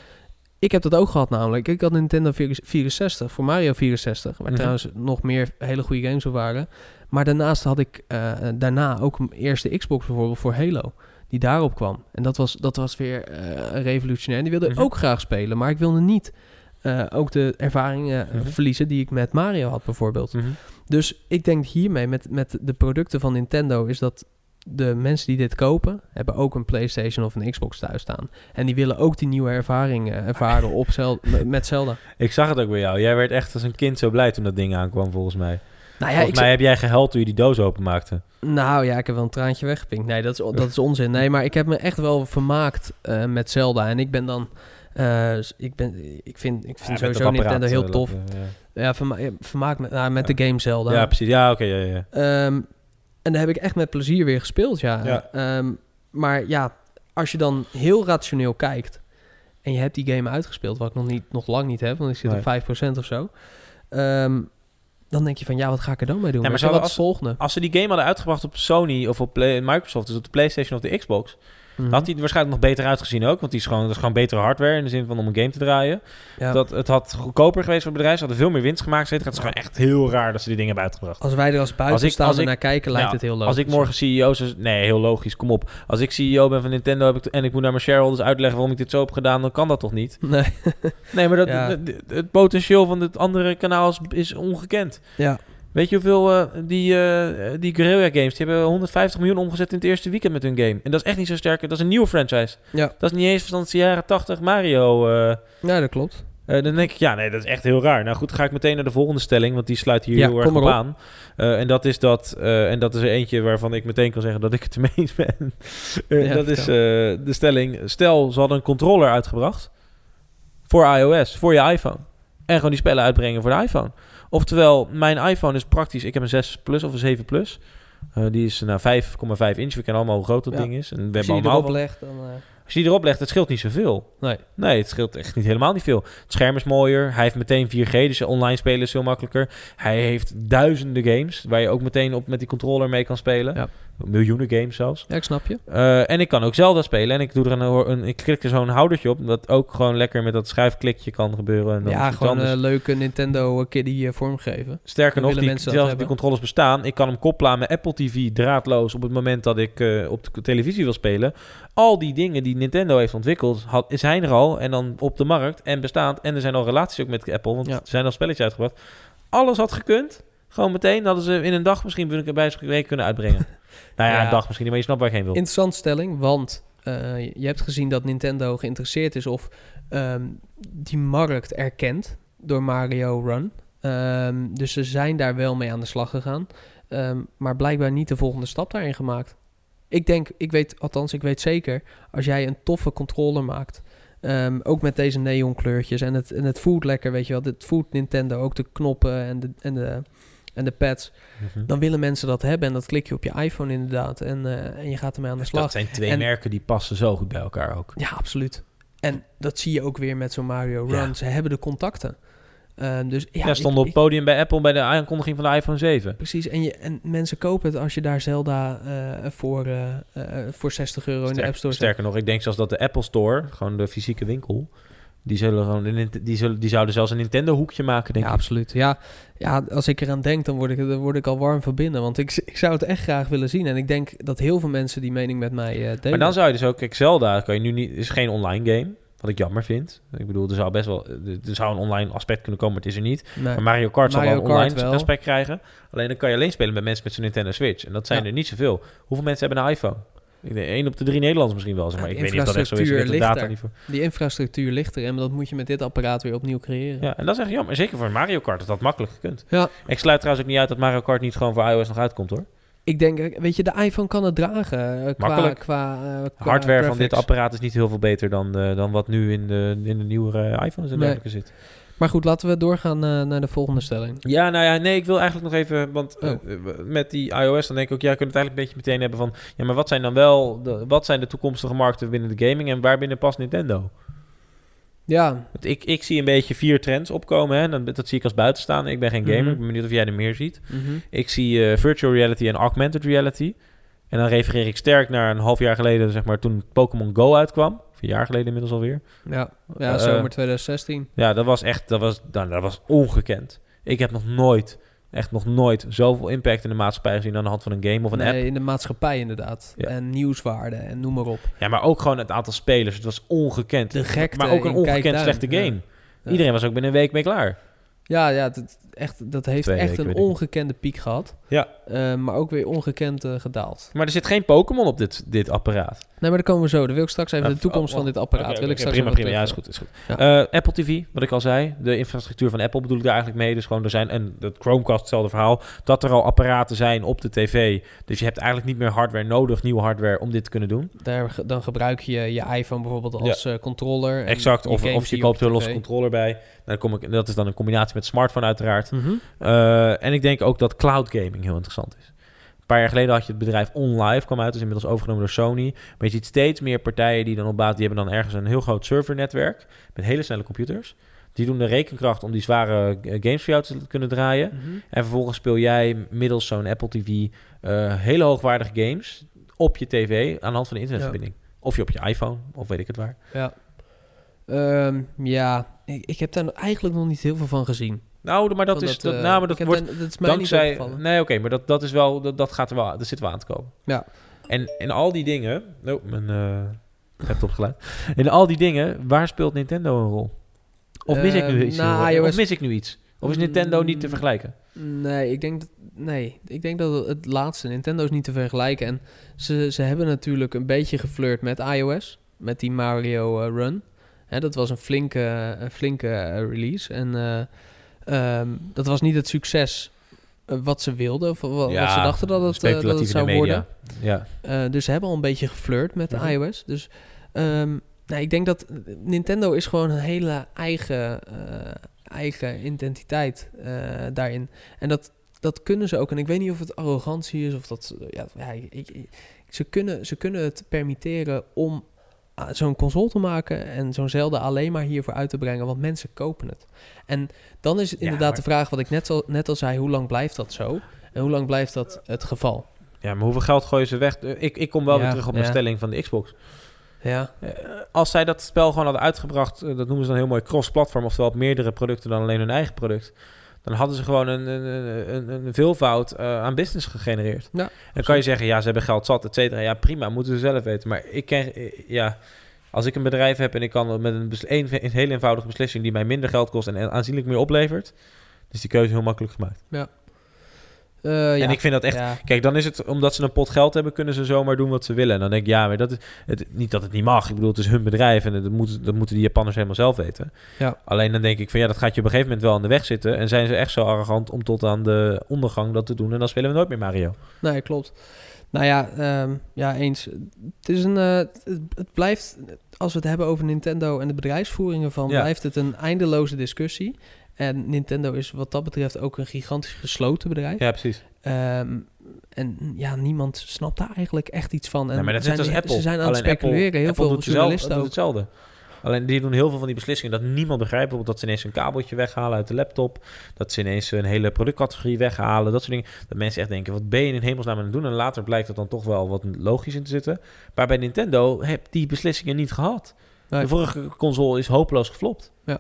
ik heb dat ook gehad namelijk. Ik had Nintendo 64 voor Mario 64, waar
Mhm.
trouwens nog meer hele goede games op waren. Maar daarnaast had ik eh, daarna ook een eerste Xbox bijvoorbeeld voor Halo die daarop kwam. En dat was, dat was weer eh, revolutionair. Die wilde
Mhm.
ook graag spelen, maar ik wilde niet eh, ook de ervaringen eh,
Mhm.
verliezen die ik met Mario had bijvoorbeeld.
Mhm.
Dus ik denk hiermee met, met de producten van Nintendo is dat de mensen die dit kopen, hebben ook een PlayStation of een Xbox thuis staan. En die willen ook die nieuwe ervaring eh, ervaren op *laughs* met Zelda.
Ik zag het ook bij jou. Jij werd echt als een kind zo blij toen dat ding aankwam, volgens mij.
Nou ja,
volgens
ik,
mij heb jij gehuild toen je die doos openmaakte.
Nou ja, ik heb wel een traantje weggepinkt. Nee, dat is, dat is onzin. Nee, maar ik heb me echt wel vermaakt eh, met Zelda. En ik ben dan... eh, ik, ben, ik vind, ik vind
Ja, met
sowieso Nintendo heel
eh,
tof.
dat, ja.
Ja, verma ja, vermaakt met, nou, met
Ja.
de game Zelda.
Ja, precies. Ja, oké. ja, ja.
Ehm, en daar heb ik echt met plezier weer gespeeld, ja.
Ja.
Ehm, maar ja, als je dan heel rationeel kijkt... en je hebt die game uitgespeeld... wat ik nog, niet, nog lang niet heb... want ik zit
Nee.
op 5% of zo... ehm, dan denk je van, ja, wat ga ik er dan mee doen?
Ja, maar zou-
wat het volgende?
Als ze die game hadden uitgebracht op Sony of op Play- Microsoft, dus op de PlayStation of de Xbox,
Mhm.
had hij er waarschijnlijk nog beter uitgezien ook. Want die is gewoon, dat is gewoon betere hardware in de zin van om een game te draaien.
Ja.
Dat, het had goedkoper geweest voor het bedrijf. Ze hadden veel meer winst gemaakt. Het is gewoon echt heel raar dat ze die dingen hebben uitgebracht.
Als wij er als buitenstaander naar kijken, lijkt
Ja,
het heel logisch.
Als ik morgen CEO zou... Nee, heel logisch. Kom op. Als ik CEO ben van Nintendo heb ik, en ik moet naar mijn shareholders uitleggen waarom ik dit zo heb gedaan, dan kan dat toch niet?
Nee.
Nee, maar dat,
Ja.
het, het potentieel van het andere kanaal is, is ongekend.
Ja.
Weet je hoeveel eh, die, eh die Guerrilla Games, die hebben 150 miljoen omgezet in het eerste weekend met hun game. En dat is echt niet zo sterk. Dat is een nieuwe franchise.
Ja.
Dat is niet eens van de jaren 80 Mario. eh,
Ja, dat klopt.
eh, dan denk ik, ja, nee, dat is echt heel raar. Nou goed, ga ik meteen naar de volgende stelling, want die sluit hier
Ja,
heel erg op aan. Eh, en dat is dat, en dat is er eentje waarvan ik meteen kan zeggen dat ik het ermee eens ben. *laughs*
Ja,
dat is de stelling, stel ze hadden een controller uitgebracht voor iOS, voor je iPhone. En gewoon die spellen uitbrengen voor de iPhone. Oftewel, mijn iPhone is praktisch, ik heb een 6 Plus of een 7 Plus. Eh, die is nou 5,5 inch. We kennen allemaal hoe groot dat
Ja.
ding is. En we
Als
hebben
je die
allemaal
erop
wel-
legt, dan... eh,
Als je die erop legt, het scheelt niet zoveel.
nee.
Nee, het scheelt echt niet helemaal niet veel. Het scherm is mooier. Hij heeft meteen 4G, dus online spelen is veel makkelijker. Hij heeft duizenden games waar je ook meteen op met die controller mee kan spelen.
Ja.
Miljoenen games zelfs.
Ja, ik snap je.
Eh, en ik kan ook Zelda spelen. En ik doe er een, een ik klik er zo'n houdertje op, dat ook gewoon lekker met dat schuifklikje kan gebeuren. En dan
Ja, gewoon een leuke Nintendo eh, vormgeven.
Sterker nog, die, zelfs die controllers bestaan. Ik kan hem koppelen aan mijn Apple TV draadloos op het moment dat ik eh, op de televisie wil spelen. Al die dingen die Nintendo heeft ontwikkeld, had, zijn er al en dan op de markt en bestaand. En er zijn al relaties ook met Apple, want
Ja.
er zijn al spelletjes uitgebracht. Alles had gekund. Gewoon meteen hadden ze in een dag misschien bij spreken kunnen uitbrengen. *laughs* nou ja,
Ja.
een dag misschien, maar je snapt waar ik heen wil.
Interessante stelling, want eh, je hebt gezien dat Nintendo geïnteresseerd is of ehm, die markt erkent door Mario Run. Ehm, dus ze zijn daar wel mee aan de slag gegaan, Ehm, maar blijkbaar niet de volgende stap daarin gemaakt. Ik denk, ik weet, althans, ik weet zeker, als jij een toffe controller maakt, ook met deze neonkleurtjes en het, en het voelt lekker, weet je wel, het voelt Nintendo, ook de knoppen en de, en de, en de pads,
Mhm.
dan willen mensen dat hebben en dat klik je op je iPhone inderdaad en, eh, en je gaat ermee aan de slag.
Dat zijn twee
En-
merken die passen zo goed bij elkaar ook.
Ja, absoluut. En dat zie je ook weer met zo'n Mario Run.
Ja.
Ze hebben de contacten. Ehm, dus ja,
Ja, stond op het podium bij Apple bij de aankondiging van de iPhone 7.
Precies, en, je, en mensen kopen het als je daar Zelda eh, voor, eh, voor 60 euro in de App Store zet.
sterker nog, ik denk zelfs dat de Apple Store, gewoon de fysieke winkel, die zullen gewoon die, zullen, die zouden zelfs een Nintendo hoekje maken, denk
Ja,
ik.
absoluut. Ja, ja, als ik eraan denk, dan word ik, dan word ik al warm van binnen. Want ik, ik zou het echt graag willen zien. En ik denk dat heel veel mensen die mening met mij eh delen.
Maar dan zou je dus ook, kijk, Zelda kan je nu niet, is geen online game, wat ik jammer vind. Ik bedoel, er zou best wel, er zou een online aspect kunnen komen, maar het is er niet.
Nee.
Maar Mario Kart zal wel een online
wel.
aspect krijgen. Alleen dan kan je alleen spelen met mensen met zo'n Nintendo Switch. En dat zijn
Ja.
er niet zoveel. Hoeveel mensen hebben een iPhone? Ik denk één op de drie Nederlanders misschien wel. Zeg maar
Ja,
ik weet niet of dat echt zo is. Ik de data niet voor.
Die infrastructuur ligt er en dat moet je met dit apparaat weer opnieuw creëren.
Ja, en dat is echt jammer. Zeker voor Mario Kart, dat had makkelijk gekund.
Ja.
Ik sluit trouwens ook niet uit dat Mario Kart niet gewoon voor iOS nog uitkomt hoor.
Ik denk, weet je, de iPhone kan het dragen eh, qua,
Makkelijk.
qua, eh, qua
hardware van dit apparaat is niet heel veel beter dan, eh, dan wat nu in de, in de nieuwere iPhones en
Nee.
dergelijke zit.
Maar goed, laten we doorgaan eh, naar de volgende stelling.
Ja, nou ja, nee, ik wil eigenlijk nog even, want eh,
Oh.
met die iOS, dan denk ik ook, ja, kunnen we het eigenlijk een beetje meteen hebben van, ja, maar wat zijn dan wel, de, wat zijn de toekomstige markten binnen de gaming en waar binnen past Nintendo?
Ja,
ik, ik zie een beetje vier trends opkomen, hè, dat, dat zie ik als buitenstaander. Ik ben geen gamer,
Mhm.
ik ben benieuwd of jij er meer ziet.
mhm.
Ik zie eh, virtual reality en augmented reality. En dan refereer ik sterk naar een half jaar geleden, zeg maar, toen Pokémon Go uitkwam. Jaar geleden inmiddels alweer.
ja, ja
Eh,
zomer 2016.
Ja, dat was echt, dat was, nou, dat was ongekend. Ik heb nog nooit, echt nog nooit, zoveel impact in de maatschappij gezien aan de hand van een game of een
Nee,
app.
in de maatschappij inderdaad.
Ja.
En nieuwswaarde en noem maar op.
Ja, maar ook gewoon het aantal spelers. Het was ongekend.
De gekte
maar ook een ongekend slechte game.
Ja.
Iedereen was ook binnen een week mee klaar.
Ja, ja dat, echt, dat heeft
Twee
echt
weken,
een ongekende piek gehad.
Ja.
Eh, maar ook weer ongekend eh, gedaald.
Maar er zit geen Pokémon op dit, dit apparaat.
Nee, maar daar komen we zo. Dan wil ik straks even
Ah,
de toekomst
oh,
van dit
Oké,
apparaat. wil ik straks
prima, prima. Ja, is goed, is goed. Eh, Apple TV, wat ik al zei. De infrastructuur van Apple bedoel ik daar eigenlijk mee. Dus gewoon er zijn, en de Chromecast, hetzelfde verhaal. Dat er al apparaten zijn op de tv. Dus je hebt eigenlijk niet meer hardware nodig, nieuwe hardware, om dit te kunnen doen.
Daar, dan gebruik je je iPhone bijvoorbeeld als eh, controller. en
exact. Of, of je koopt
op
er een losse controller bij. Dan kom ik, dat is dan een combinatie met smartphone uiteraard.
Mhm.
Eh, en ik denk ook dat cloud gaming heel interessant is. Een paar jaar geleden had je het bedrijf OnLive kwam uit, dus inmiddels overgenomen door Sony. Maar je ziet steeds meer partijen die dan op basis, die hebben dan ergens een heel groot servernetwerk met hele snelle computers. Die doen de rekenkracht om die zware eh, games voor jou te kunnen draaien.
Mhm.
En vervolgens speel jij middels zo'n Apple TV eh, hele hoogwaardige games op je tv aan de hand van de internetverbinding. Of je op je iPhone, of weet ik het waar.
Ja. Ehm, ja, ik, ik heb daar eigenlijk nog niet heel veel van gezien.
Nou, maar dat is, dat,
eh,
nou, maar
ik
dat
heb
wordt
daar- dat is mij
dankzij.
niet.
Nee, oké, maar dat, dat is wel, dat, dat gaat er wel, dat zit wel aan te komen.
Ja.
En in al die dingen, oh, mijn eh laptop geluid. In al die dingen, waar speelt Nintendo een rol? Of mis ik nu
Ehm,
iets?
nou, iOS
Of mis ik nu iets? Of is Nintendo niet te
Mm.
vergelijken?
Nee, ik denk dat, nee, ik denk dat het laatste, Nintendo is niet te vergelijken. En ze, ze hebben natuurlijk een beetje geflirt met iOS, met die Mario eh, Run. Hè, dat was een flinke, een flinke eh, release. En eh, ehm, dat was niet het succes eh, wat ze wilden, of wa- wat,
Ja,
ze dachten dat het, eh, dat het zou worden.
Ja.
Eh, dus ze hebben al een beetje geflirt met
Mhm.
iOS. Dus ehm, nou, ik denk dat Nintendo is gewoon een hele eigen, eigen identiteit daarin. En dat, dat kunnen ze ook. En ik weet niet of het arrogantie is of dat... Ja, ja, ik, ik- ze, kunnen, ze kunnen het permitteren om zo'n console te maken en zo'n Zelda alleen maar hiervoor uit te brengen, want mensen kopen het. En dan is
Ja,
inderdaad
maar-
de vraag wat ik net al, net al zei, hoe lang blijft dat zo? En hoe lang blijft dat het geval?
ja, maar hoeveel geld gooien ze weg? Eh, Ik, ik kom wel
Ja,
weer terug op mijn
ja.
stelling van de Xbox.
Ja,
Eh, als zij dat spel gewoon hadden uitgebracht, eh, dat noemen ze dan heel mooi cross-platform, oftewel op meerdere producten dan alleen hun eigen product, dan hadden ze gewoon een, een, een, een veelvoud eh, aan business gegenereerd.
Ja,
dan kan je zeggen, ja, ze hebben geld zat, et cetera. Ja, prima, moeten ze zelf weten. Maar ik ken, eh, ja, als ik een bedrijf heb en ik kan met een, een, een hele eenvoudige beslissing die mij minder geld kost en aanzienlijk meer oplevert, is die keuze heel makkelijk gemaakt.
Eh, ja.
En ik vind dat echt
Ja.
Kijk, dan is het omdat ze een pot geld hebben, kunnen ze zomaar doen wat ze willen. En dan denk ik, ja, maar dat is het, niet dat het niet mag. Ik bedoel, het is hun bedrijf en dat, moet, dat moeten die Japanners helemaal zelf weten.
Ja.
Alleen dan denk ik van ja, dat gaat je op een gegeven moment wel aan de weg zitten. En zijn ze echt zo arrogant om tot aan de ondergang dat te doen. En dan spelen we nooit meer Mario.
Nee, klopt. Nou ja, ehm, ja, eens. Het is een. eh, het, het blijft. Als we het hebben over Nintendo en de bedrijfsvoeringen van, blijft het een eindeloze discussie. En Nintendo is wat dat betreft ook een gigantisch gesloten bedrijf.
Ja, precies.
Ehm, en ja, niemand snapt daar eigenlijk echt iets van. En
maar dat
zijn,
als Apple.
Ze zijn aan het
Alleen Apple-
speculeren. Heel
Apple
veel
doet
journalisten ook.
hetzelfde. Alleen die doen heel veel van die beslissingen dat niemand begrijpt. Bijvoorbeeld dat ze ineens een kabeltje weghalen uit de laptop. Dat ze ineens een hele productcategorie weghalen. Dat soort dingen. Dat mensen echt denken, wat ben je in hemelsnaam aan het doen? En later blijkt dat dan toch wel wat logisch in te zitten. Maar bij Nintendo heb die beslissingen niet gehad.
Nee.
De vorige console is hopeloos geflopt.
Ja,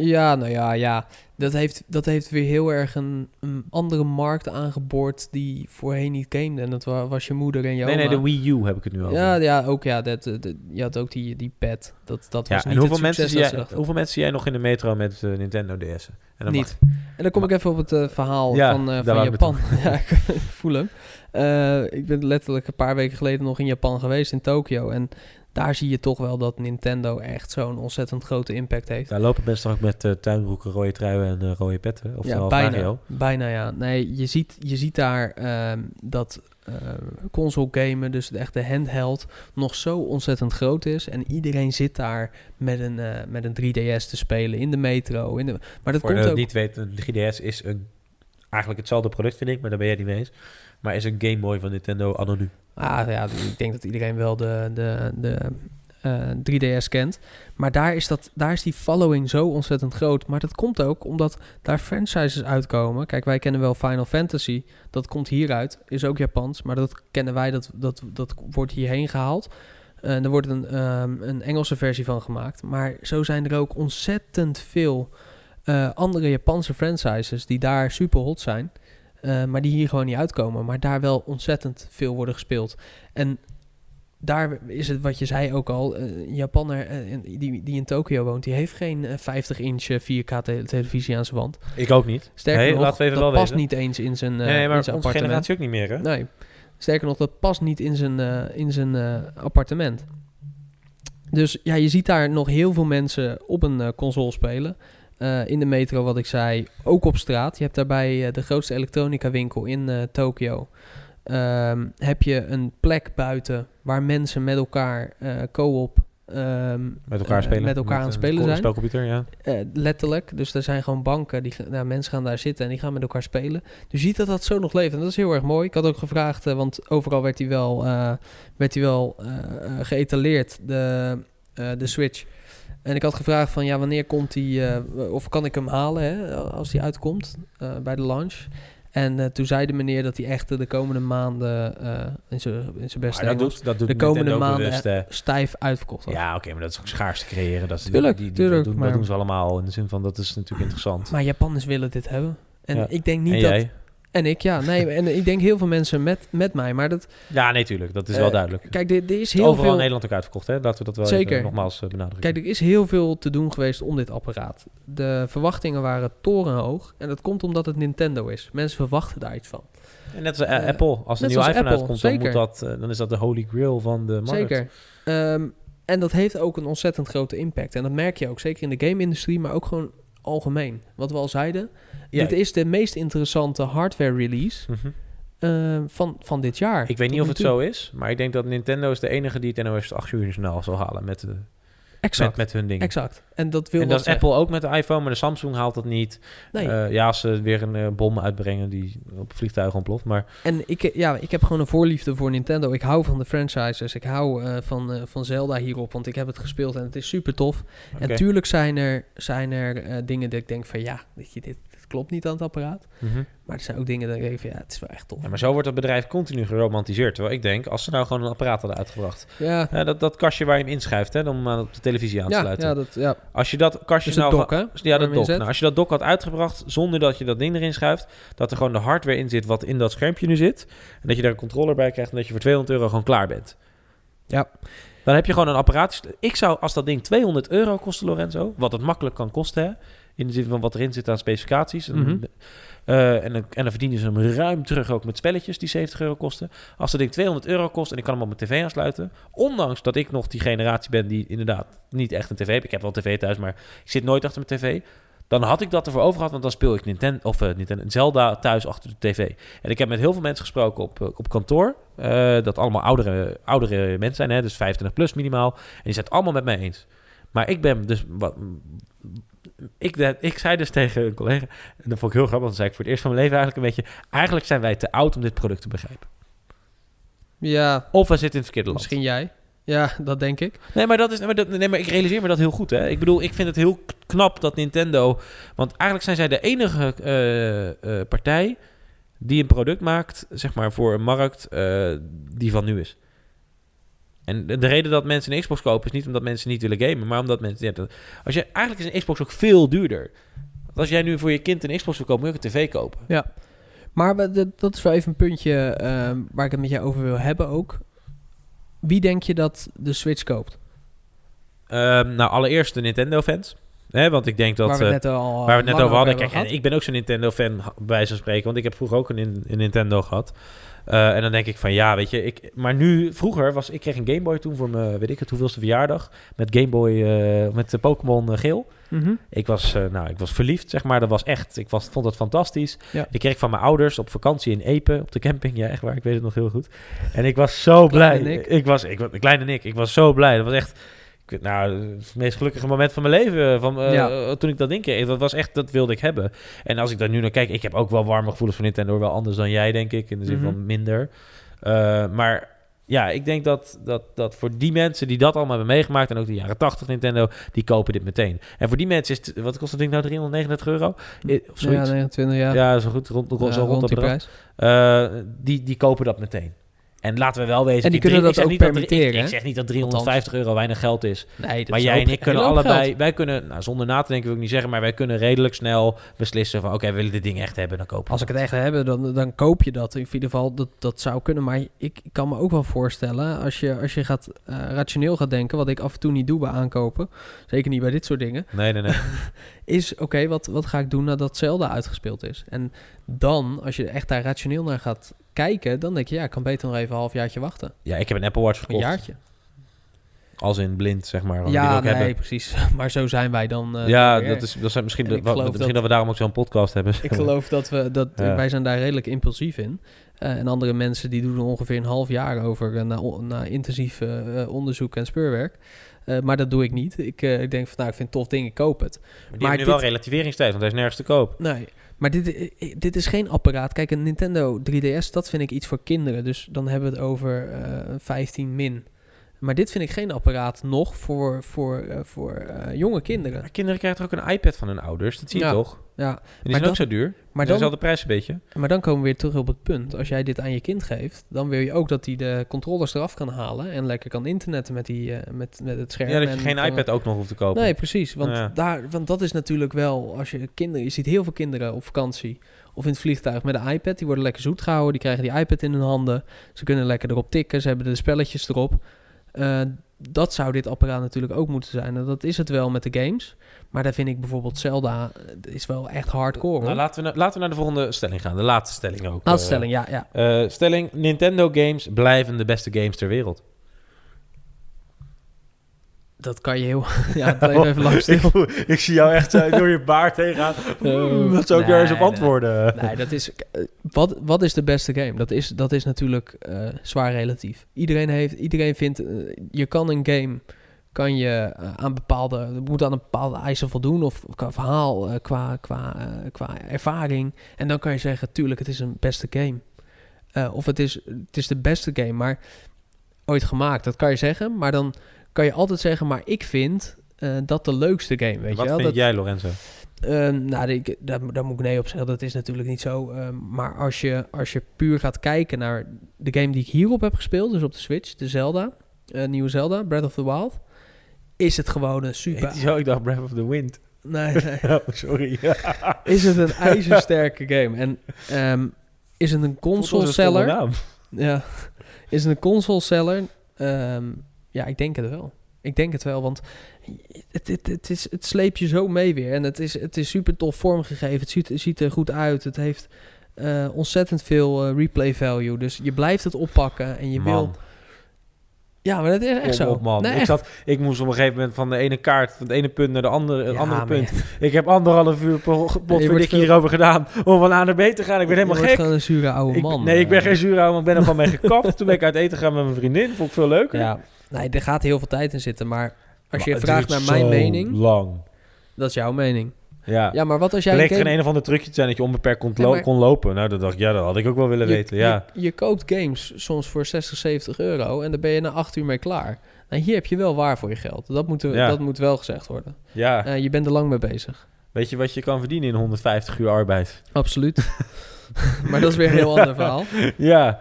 nou ja, ja. Dat heeft, dat heeft weer heel erg een, een andere markt aangeboord die voorheen niet gamede. En dat wa- was je moeder en je
Nee, nee,
oma.
de Wii U heb ik het nu over.
Ja, ja, ook ja. Dat, dat, dat- je had ook die, die pad. Dat, dat
Ja,
was
en
niet
hoeveel
het
mensen,
succes
zie
dat ze
jij,
dachten.
hoeveel mensen zie jij nog in de metro met eh, Nintendo DS'en? En dan
Niet.
mag-
En dan kom ik even op het eh, verhaal
Ja,
van, eh,
daar
van
wou ik
Japan. *laughs* ja, ik voel hem. Eh, ik ben letterlijk een paar weken geleden nog in Japan geweest, in Tokio. En daar zie je toch wel dat Nintendo echt zo'n ontzettend grote impact heeft.
Daar lopen mensen ook met eh, tuinbroeken, rode truien en eh, rode petten? Of
ja, bijna. Bijna, ja. Nee, je ziet, je ziet daar ehm, dat eh, console gamen, dus echt de handheld, nog zo ontzettend groot is. En iedereen zit daar met een, met een 3DS te spelen in de metro. In de, maar dat
Voor
komt
de
ook...
niet weten, de 3DS is een, eigenlijk hetzelfde product, vind ik, maar daar ben jij niet mee eens. Maar is een Game Boy van Nintendo anno nu.
Ah ja, ik denk dat iedereen wel de, de, de eh, 3DS kent. Maar daar is, dat, daar is die following zo ontzettend groot. Maar dat komt ook omdat daar franchises uitkomen. Kijk, wij kennen wel Final Fantasy. Dat komt hieruit. Is ook Japans. Maar dat kennen wij. Dat, dat, dat wordt hierheen gehaald. En er wordt een, ehm, een Engelse versie van gemaakt. Maar zo zijn er ook ontzettend veel eh, andere Japanse franchises die daar super hot zijn. Eh, maar die hier gewoon niet uitkomen. Maar daar wel ontzettend veel worden gespeeld. En daar is het wat je zei ook al. eh, Een Japanner eh, die, die in Tokio woont, die heeft geen eh, 50-inch 4K te- televisie aan zijn wand.
Ik ook niet.
Sterker
Nee,
nog,
laten we even
dat
wel
past
wezen.
niet eens in zijn, eh,
nee, maar
in zijn appartement.
generatie ook niet meer, hè?
Nee. Sterker nog, dat past niet in zijn, in zijn appartement. Dus ja, je ziet daar nog heel veel mensen op een console spelen. Eh, in de metro, wat ik zei, ook op straat. Je hebt daarbij eh, de grootste elektronica winkel in eh Tokio. Ehm, heb je een plek buiten waar mensen met elkaar co-op ehm,
Met elkaar spelen.
met elkaar aan het spelen zijn.
spelcomputer, ja.
Letterlijk. Dus er zijn gewoon banken. Die, nou, mensen gaan daar zitten en die gaan met elkaar spelen. Dus je ziet dat dat zo nog leeft. En dat is heel erg mooi. Ik had ook gevraagd, want overal werd hij wel, werd hij wel geëtaleerd, de, de Switch. En ik had gevraagd van, ja, wanneer komt die, eh, of kan ik hem halen hè, als die uitkomt eh, bij de launch? En eh, toen zei de meneer dat hij echt de komende maanden in zijn beste
dat doet, dat doet
de komende maanden
bewust,
stijf uitverkocht was.
Ja, oké, maar dat is ook schaars te creëren. Dat
Tuurlijk,
die, die,
tuurlijk,
dat, doen,
maar-
dat doen ze allemaal. In de zin van, dat is natuurlijk interessant.
Maar Japanners willen dit hebben. En
Ja.
ik denk niet
en
dat...
jij?
En ik, ja. Nee, en ik denk heel veel mensen met, met mij. Maar dat...
Ja, nee, tuurlijk. Dat is
Eh,
wel duidelijk.
Kijk, er, er is heel
Overal in
veel...
Nederland ook uitverkocht, hè? Laten we dat wel
Zeker.
even nogmaals eh, benadrukken.
Kijk, er is heel veel te doen geweest om dit apparaat. De verwachtingen waren torenhoog. En dat komt omdat het Nintendo is. Mensen verwachten daar iets van.
en net als eh,
eh,
Apple. Als een nieuwe iPhone
Apple,
uitkomt, dan, moet dat, eh, dan is dat de holy grail van de markt.
Zeker. Ehm, en dat heeft ook een ontzettend grote impact. En dat merk je ook. Zeker in de game-industrie, maar ook gewoon algemeen. Wat we al zeiden.
Ja,
Dit is de meest interessante hardware release
mhm.
eh, van, van dit jaar.
Ik weet niet of het
toe.
zo is, maar ik denk dat Nintendo is de enige die het NOS 8 uur journaal zal halen met, de,
Exact.
met, met hun dingen.
Exact. En dat wil
en dat is
zeggen.
Apple ook met de iPhone, maar de Samsung haalt dat niet.
Nee.
Eh, ja, ze weer een eh, bom uitbrengen die op vliegtuigen ontploft. Maar
En ik, eh, ja, ik heb gewoon een voorliefde voor Nintendo. Ik hou van de franchises. Ik hou van, van Zelda hierop, want ik heb het gespeeld en het is super tof.
oké.
En tuurlijk zijn er, zijn er dingen dat ik denk van ja, weet je, dit klopt niet aan het apparaat.
Mhm.
Maar er zijn ook dingen dat ik denk van ja, het is wel echt tof.
Ja, maar zo wordt het bedrijf continu geromantiseerd. Terwijl ik denk, als ze nou gewoon een apparaat hadden uitgebracht.
Ja,
Ja, dat, dat kastje waar je hem inschrijft, hè, om aan op de televisie aan te
ja,
sluiten.
ja, dat, ja.
Als je dat kastje
Dus
nou...
dock, hè?
Ja, dat
zet.
Nou, als je dat dock had uitgebracht zonder dat je dat ding erin schuift, dat er gewoon de hardware in zit wat in dat schermpje nu zit, en dat je daar een controller bij krijgt en dat je voor 200 euro gewoon klaar bent.
Ja.
Dan heb je gewoon een apparaat. Ik zou, als dat ding 200 euro kostte, Lorenzo, wat het makkelijk kan kosten, hè, in de zin van wat erin zit aan specificaties, en,
Mhm.
eh, en, dan, en dan verdienen ze hem ruim terug ook met spelletjes die 70 euro kosten. Als dat ding 200 euro kost en ik kan hem op mijn tv aansluiten, ondanks dat ik nog die generatie ben die inderdaad niet echt een tv heeft. Ik heb wel een tv thuis, maar ik zit nooit achter mijn tv. Dan had ik dat ervoor over gehad, want dan speel ik Nintendo, of, eh, Nintendo, Zelda thuis achter de tv. En ik heb met heel veel mensen gesproken op, eh, op kantoor. dat allemaal oudere, oudere mensen zijn, hè, dus 25 plus minimaal. En die zijn het allemaal met mij eens. Maar ik ben dus... Wat, ik, ik zei dus tegen een collega, en dat vond ik heel grappig, want dan zei ik voor het eerst van mijn leven eigenlijk een beetje... Eigenlijk zijn wij te oud om dit product te begrijpen.
Ja,
Of we zitten in het verkeerde land.
misschien jij. Ja, dat denk ik.
Nee, maar, dat is, maar dat, nee, maar ik realiseer me dat heel goed. Hè? Ik bedoel, ik vind het heel knap dat Nintendo... Want eigenlijk zijn zij de enige eh, eh, partij die een product maakt, zeg maar, voor een markt eh, die van nu is. En de, de reden dat mensen een Xbox kopen is niet omdat mensen niet willen gamen, maar omdat mensen... Ja, dat- als je, eigenlijk is een Xbox ook veel duurder. Want als jij nu voor je kind een Xbox wil kopen, moet je ook een tv kopen.
Maar we- dat- dat is wel even een puntje ehm, waar ik het met jou over wil hebben ook. Wie denk je dat de Switch koopt?
Ehm, nou, allereerst de Nintendo-fans. Want ik denk dat...
waar we
eh,
het net al
Waar we het net over hadden. Kijk, en ik ben ook zo'n Nintendo-fan, bij van spreken. Want ik heb vroeger ook een, een Nintendo gehad. Eh, en dan denk ik van, ja, weet je... Ik, maar nu, vroeger was... Ik kreeg een Game Boy toen voor mijn, weet ik het, hoeveelste verjaardag. Met Game Boy, eh, met de Pokémon eh, geel.
Mhm.
Ik was, eh, nou, ik was verliefd, zeg maar. Dat was echt... Ik was, vond het fantastisch.
Ja.
Die kreeg ik van mijn ouders op vakantie in Epe, op de camping. Ja, echt waar. Ik weet het nog heel goed. En ik was zo blij. Ik was, ik, was- kleine Nick. Ik was zo blij. Dat was echt... Nou, het meest gelukkige moment van mijn leven. Van, eh,
Ja.
Toen ik dat ding kreeg. Dat was echt, dat wilde ik hebben. En als ik daar nu naar kijk, ik heb ook wel warme gevoelens voor Nintendo. Wel anders dan jij, denk ik. In de zin
Mhm.
van minder. Eh, maar ja, ik denk dat, dat, dat voor die mensen die dat allemaal hebben meegemaakt... en ook de jaren 80 Nintendo, die kopen dit meteen. En voor die mensen is het... Wat kost dat ding nou? 339 euro? Eh, Of
Ja,
zoiets?
29 jaar.
Ja, zo goed. Rond, rond,
Ja,
zo rond,
die
bedrag.
prijs.
Eh, die, die kopen dat meteen. En laten we wel wezen...
En die kunnen
ik
dat
zeg
ook permitteren,
ik, zeg niet dat 350 euro weinig geld is.
Nee, dat
Maar
is
jij en ik kunnen allebei...
geld.
Wij kunnen, nou, zonder na te denken wil ik niet zeggen... maar wij kunnen redelijk snel beslissen van... oké, we willen dit ding echt hebben, dan kopen we
Als ik het echt heb, dan, dan koop je dat. In ieder geval, dat, dat zou kunnen. Maar ik, ik kan me ook wel voorstellen, als je, als je gaat, eh, rationeel gaat denken... wat ik af en toe niet doe bij aankopen... zeker niet bij dit soort dingen...
Nee, nee, nee. *laughs*
is oké, wat, wat ga ik doen nadat Zelda uitgespeeld is? En dan, als je echt daar rationeel naar gaat kijken... dan denk je, ja, ik kan beter nog even een halfjaartje wachten.
ja, ik heb een Apple Watch
Een
gekocht.
jaartje.
Als in blind, zeg maar.
Ja, nee,
hebben.
precies. *laughs* Maar zo zijn wij dan. eh,
ja,
weer.
dat is, dat zijn misschien, de, wat-
geloof
misschien dat...
dat-
we daarom ook zo'n podcast hebben.
Ik geloof dat we dat *laughs*
Ja.
wij zijn daar redelijk impulsief in. Eh, en andere mensen die doen er ongeveer een half jaar over eh, na, on- na intensief onderzoek en speurwerk. Eh, maar dat doe ik niet. Ik, eh, ik denk van nou, ik vind het tof ding, ik koop het.
Maar die
Maar
nu wel relativeringstijd, want hij is nergens te koop.
Nee, maar dit, eh, dit is geen apparaat. Kijk, een Nintendo 3DS, dat vind ik iets voor kinderen. Dus dan hebben we het over eh 15 min. Maar dit vind ik geen apparaat nog voor, voor, eh, voor eh, jonge kinderen.
Maar kinderen krijgen toch ook een iPad van hun ouders? Dat zie je
Ja.
toch?
Ja,
En die
Maar
zijn ook zo duur.
maar dan,
dezelfde prijs een beetje.
Maar dan komen we weer terug op het punt. Als jij dit aan je kind geeft, dan wil je ook dat hij de controllers eraf kan halen en lekker kan internetten met, die, eh, met, met het scherm.
Ja, dat
en
je geen iPad ook nog hoeft te kopen.
Nee, precies. Want,
Ja.
daar, want dat is natuurlijk wel, als je kinderen, je ziet heel veel kinderen op vakantie of in het vliegtuig met een iPad. Die worden lekker zoet gehouden, die krijgen die iPad in hun handen. Ze kunnen lekker erop tikken, ze hebben de spelletjes erop. Eh, dat zou dit apparaat natuurlijk ook moeten zijn. En dat is het wel met de games. Maar daar vind ik bijvoorbeeld Zelda eh, is wel echt hardcore.
Nou, laten, we na- laten we naar de volgende stelling gaan. De laatste stelling ook.
Laatste
Eh,
stelling, ja, ja.
stelling, Nintendo games blijven de beste games ter wereld.
Dat kan je heel... *laughs* *laughs* ja, blijf even lang stil.
ik zie jou echt zo door je baard heen gaan. *laughs*
Mm,
dat zou ik
nee,
daar eens op antwoorden.
Nee, dat is... eh, wat, wat is de beste game? Dat is, dat is natuurlijk eh, zwaar relatief. Iedereen, heeft, iedereen vindt... eh, je kan een game... Kan je eh, aan bepaalde... Moet aan een bepaalde eisen voldoen. Of qua verhaal, eh, qua, qua, eh, qua ervaring. En dan kan je zeggen... Tuurlijk, het is een beste game. Eh, of het is, het is de beste game. Maar ooit gemaakt, dat kan je zeggen. Maar dan kan je altijd zeggen... Maar ik vind... eh, dat de leukste game, weet
Wat
je wel?
vind
Dat,
jij, Lorenzo?
Ehm, nou, die- daar, daar moet ik nee op zeggen. Dat is natuurlijk niet zo. Ehm, maar als je, als je puur gaat kijken naar de game die ik hierop heb gespeeld, dus op de Switch, de Zelda, eh, nieuwe Zelda, Breath of the Wild, is het gewoon een super.
Zo, ik dacht Breath of the Wind.
Nee, *laughs* nee.
Oh, sorry. *laughs*
Is het een *laughs* ijzersterke game? En ehm, is het een console seller? Ja. Is het een console seller? Ja, ik denk het wel. Ik denk het wel, want het, het, het, is, het sleep je zo mee weer. En het is, het is super tof vormgegeven. Het ziet, het ziet er goed uit. Het heeft eh, ontzettend veel eh, replay value. Dus je blijft het oppakken en je wil...
Man,
Ja, maar dat is echt zo.
op, man.
Nee,
ik,
echt.
zat, ik moest op een gegeven moment van de ene kaart, van het ene punt naar de andere, het
Ja,
andere punt. Ik heb anderhalf uur potverdik
veel-
hierover gedaan om van A naar B te gaan. Ik ben helemaal gek.
gewoon een zure oude
Ik-
man.
nee, ik ben
eh.
geen zuurhouwer, maar ik ben er van mee gekapt. Toen ben ik uit eten gegaan met mijn vriendin. Vond ik veel leuker.
Ja, nee, er gaat heel veel tijd in zitten. Maar als je
Maar
vraagt naar mijn mening,
lang.
dat is jouw mening.
Ja.
Ja, maar wat als jij
Er leek er
game...
een, een of ander trucje te zijn dat je onbeperkt kon,
Nee,
lo-
maar-
kon lopen. Nou, dat dacht ik, ja, dat had ik ook wel willen
je,
weten. Ja.
je, je koopt games soms voor 60, 70 euro en dan ben je na 8 uur mee klaar. Nou, hier heb je wel waar voor je geld. Dat moet,
Ja.
dat moet wel gezegd worden.
ja.
Eh, je bent er lang mee bezig.
Weet je wat je kan verdienen in 150 uur arbeid?
Absoluut. *laughs* maar dat is weer een heel *laughs* ander verhaal.
ja.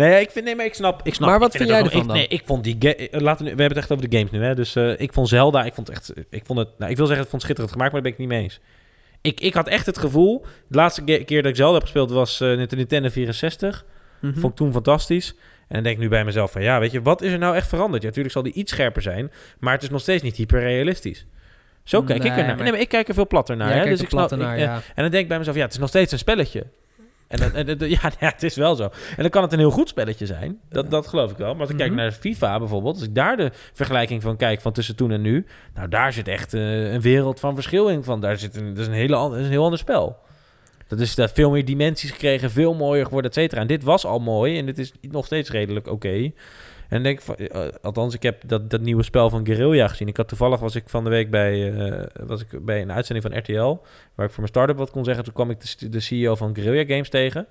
Nee, ik vind, nee, maar ik snap. Ik snap
Maar wat
ik
vind
het
jij ervan
ik, Nee, ik vond die. eh, Laten we, we hebben het echt over de games nu, hè? Dus eh, ik vond Zelda. Ik vond het echt. Ik vond het. Nou, ik wil zeggen, ik vond het schitterend gemaakt, maar daar ben ik het niet mee eens. Ik, ik had echt het gevoel. De laatste keer dat ik Zelda heb gespeeld was eh, met de Nintendo 64.
Mhm.
Vond ik toen fantastisch. En dan denk ik nu bij mezelf van ja, weet je, wat is er nou echt veranderd? Ja, natuurlijk zal die iets scherper zijn, maar het is nog steeds niet hyperrealistisch. Zo kijk ik
Nee,
er naar.
maar-
Nee, maar ik kijk er veel platter naar. Hè? Dus ik snap,
naar,
ik, eh,
ja.
En dan denk ik bij mezelf, ja, het is nog steeds een spelletje. En, en, *laughs* ja, het is wel zo. En dan kan het een heel goed spelletje zijn. Dat, dat geloof ik wel. Maar als ik kijk
Mhm.
naar FIFA bijvoorbeeld, als ik daar de vergelijking van kijk van tussen toen en nu, nou daar zit echt eh, een wereld van verschil in. Van daar zit een, dat is een, hele, dat is een heel ander spel. Dat is dat veel meer dimensies gekregen, veel mooier geworden, et cetera. En dit was al mooi en dit is nog steeds redelijk oké. En dan denk ik van, eh, althans, ik heb dat, dat nieuwe spel van Guerrilla gezien. Ik had toevallig was ik van de week bij, eh, was ik bij een uitzending van RTL, waar ik voor mijn start-up wat kon zeggen. Toen kwam ik de, de CEO van Guerrilla Games tegen.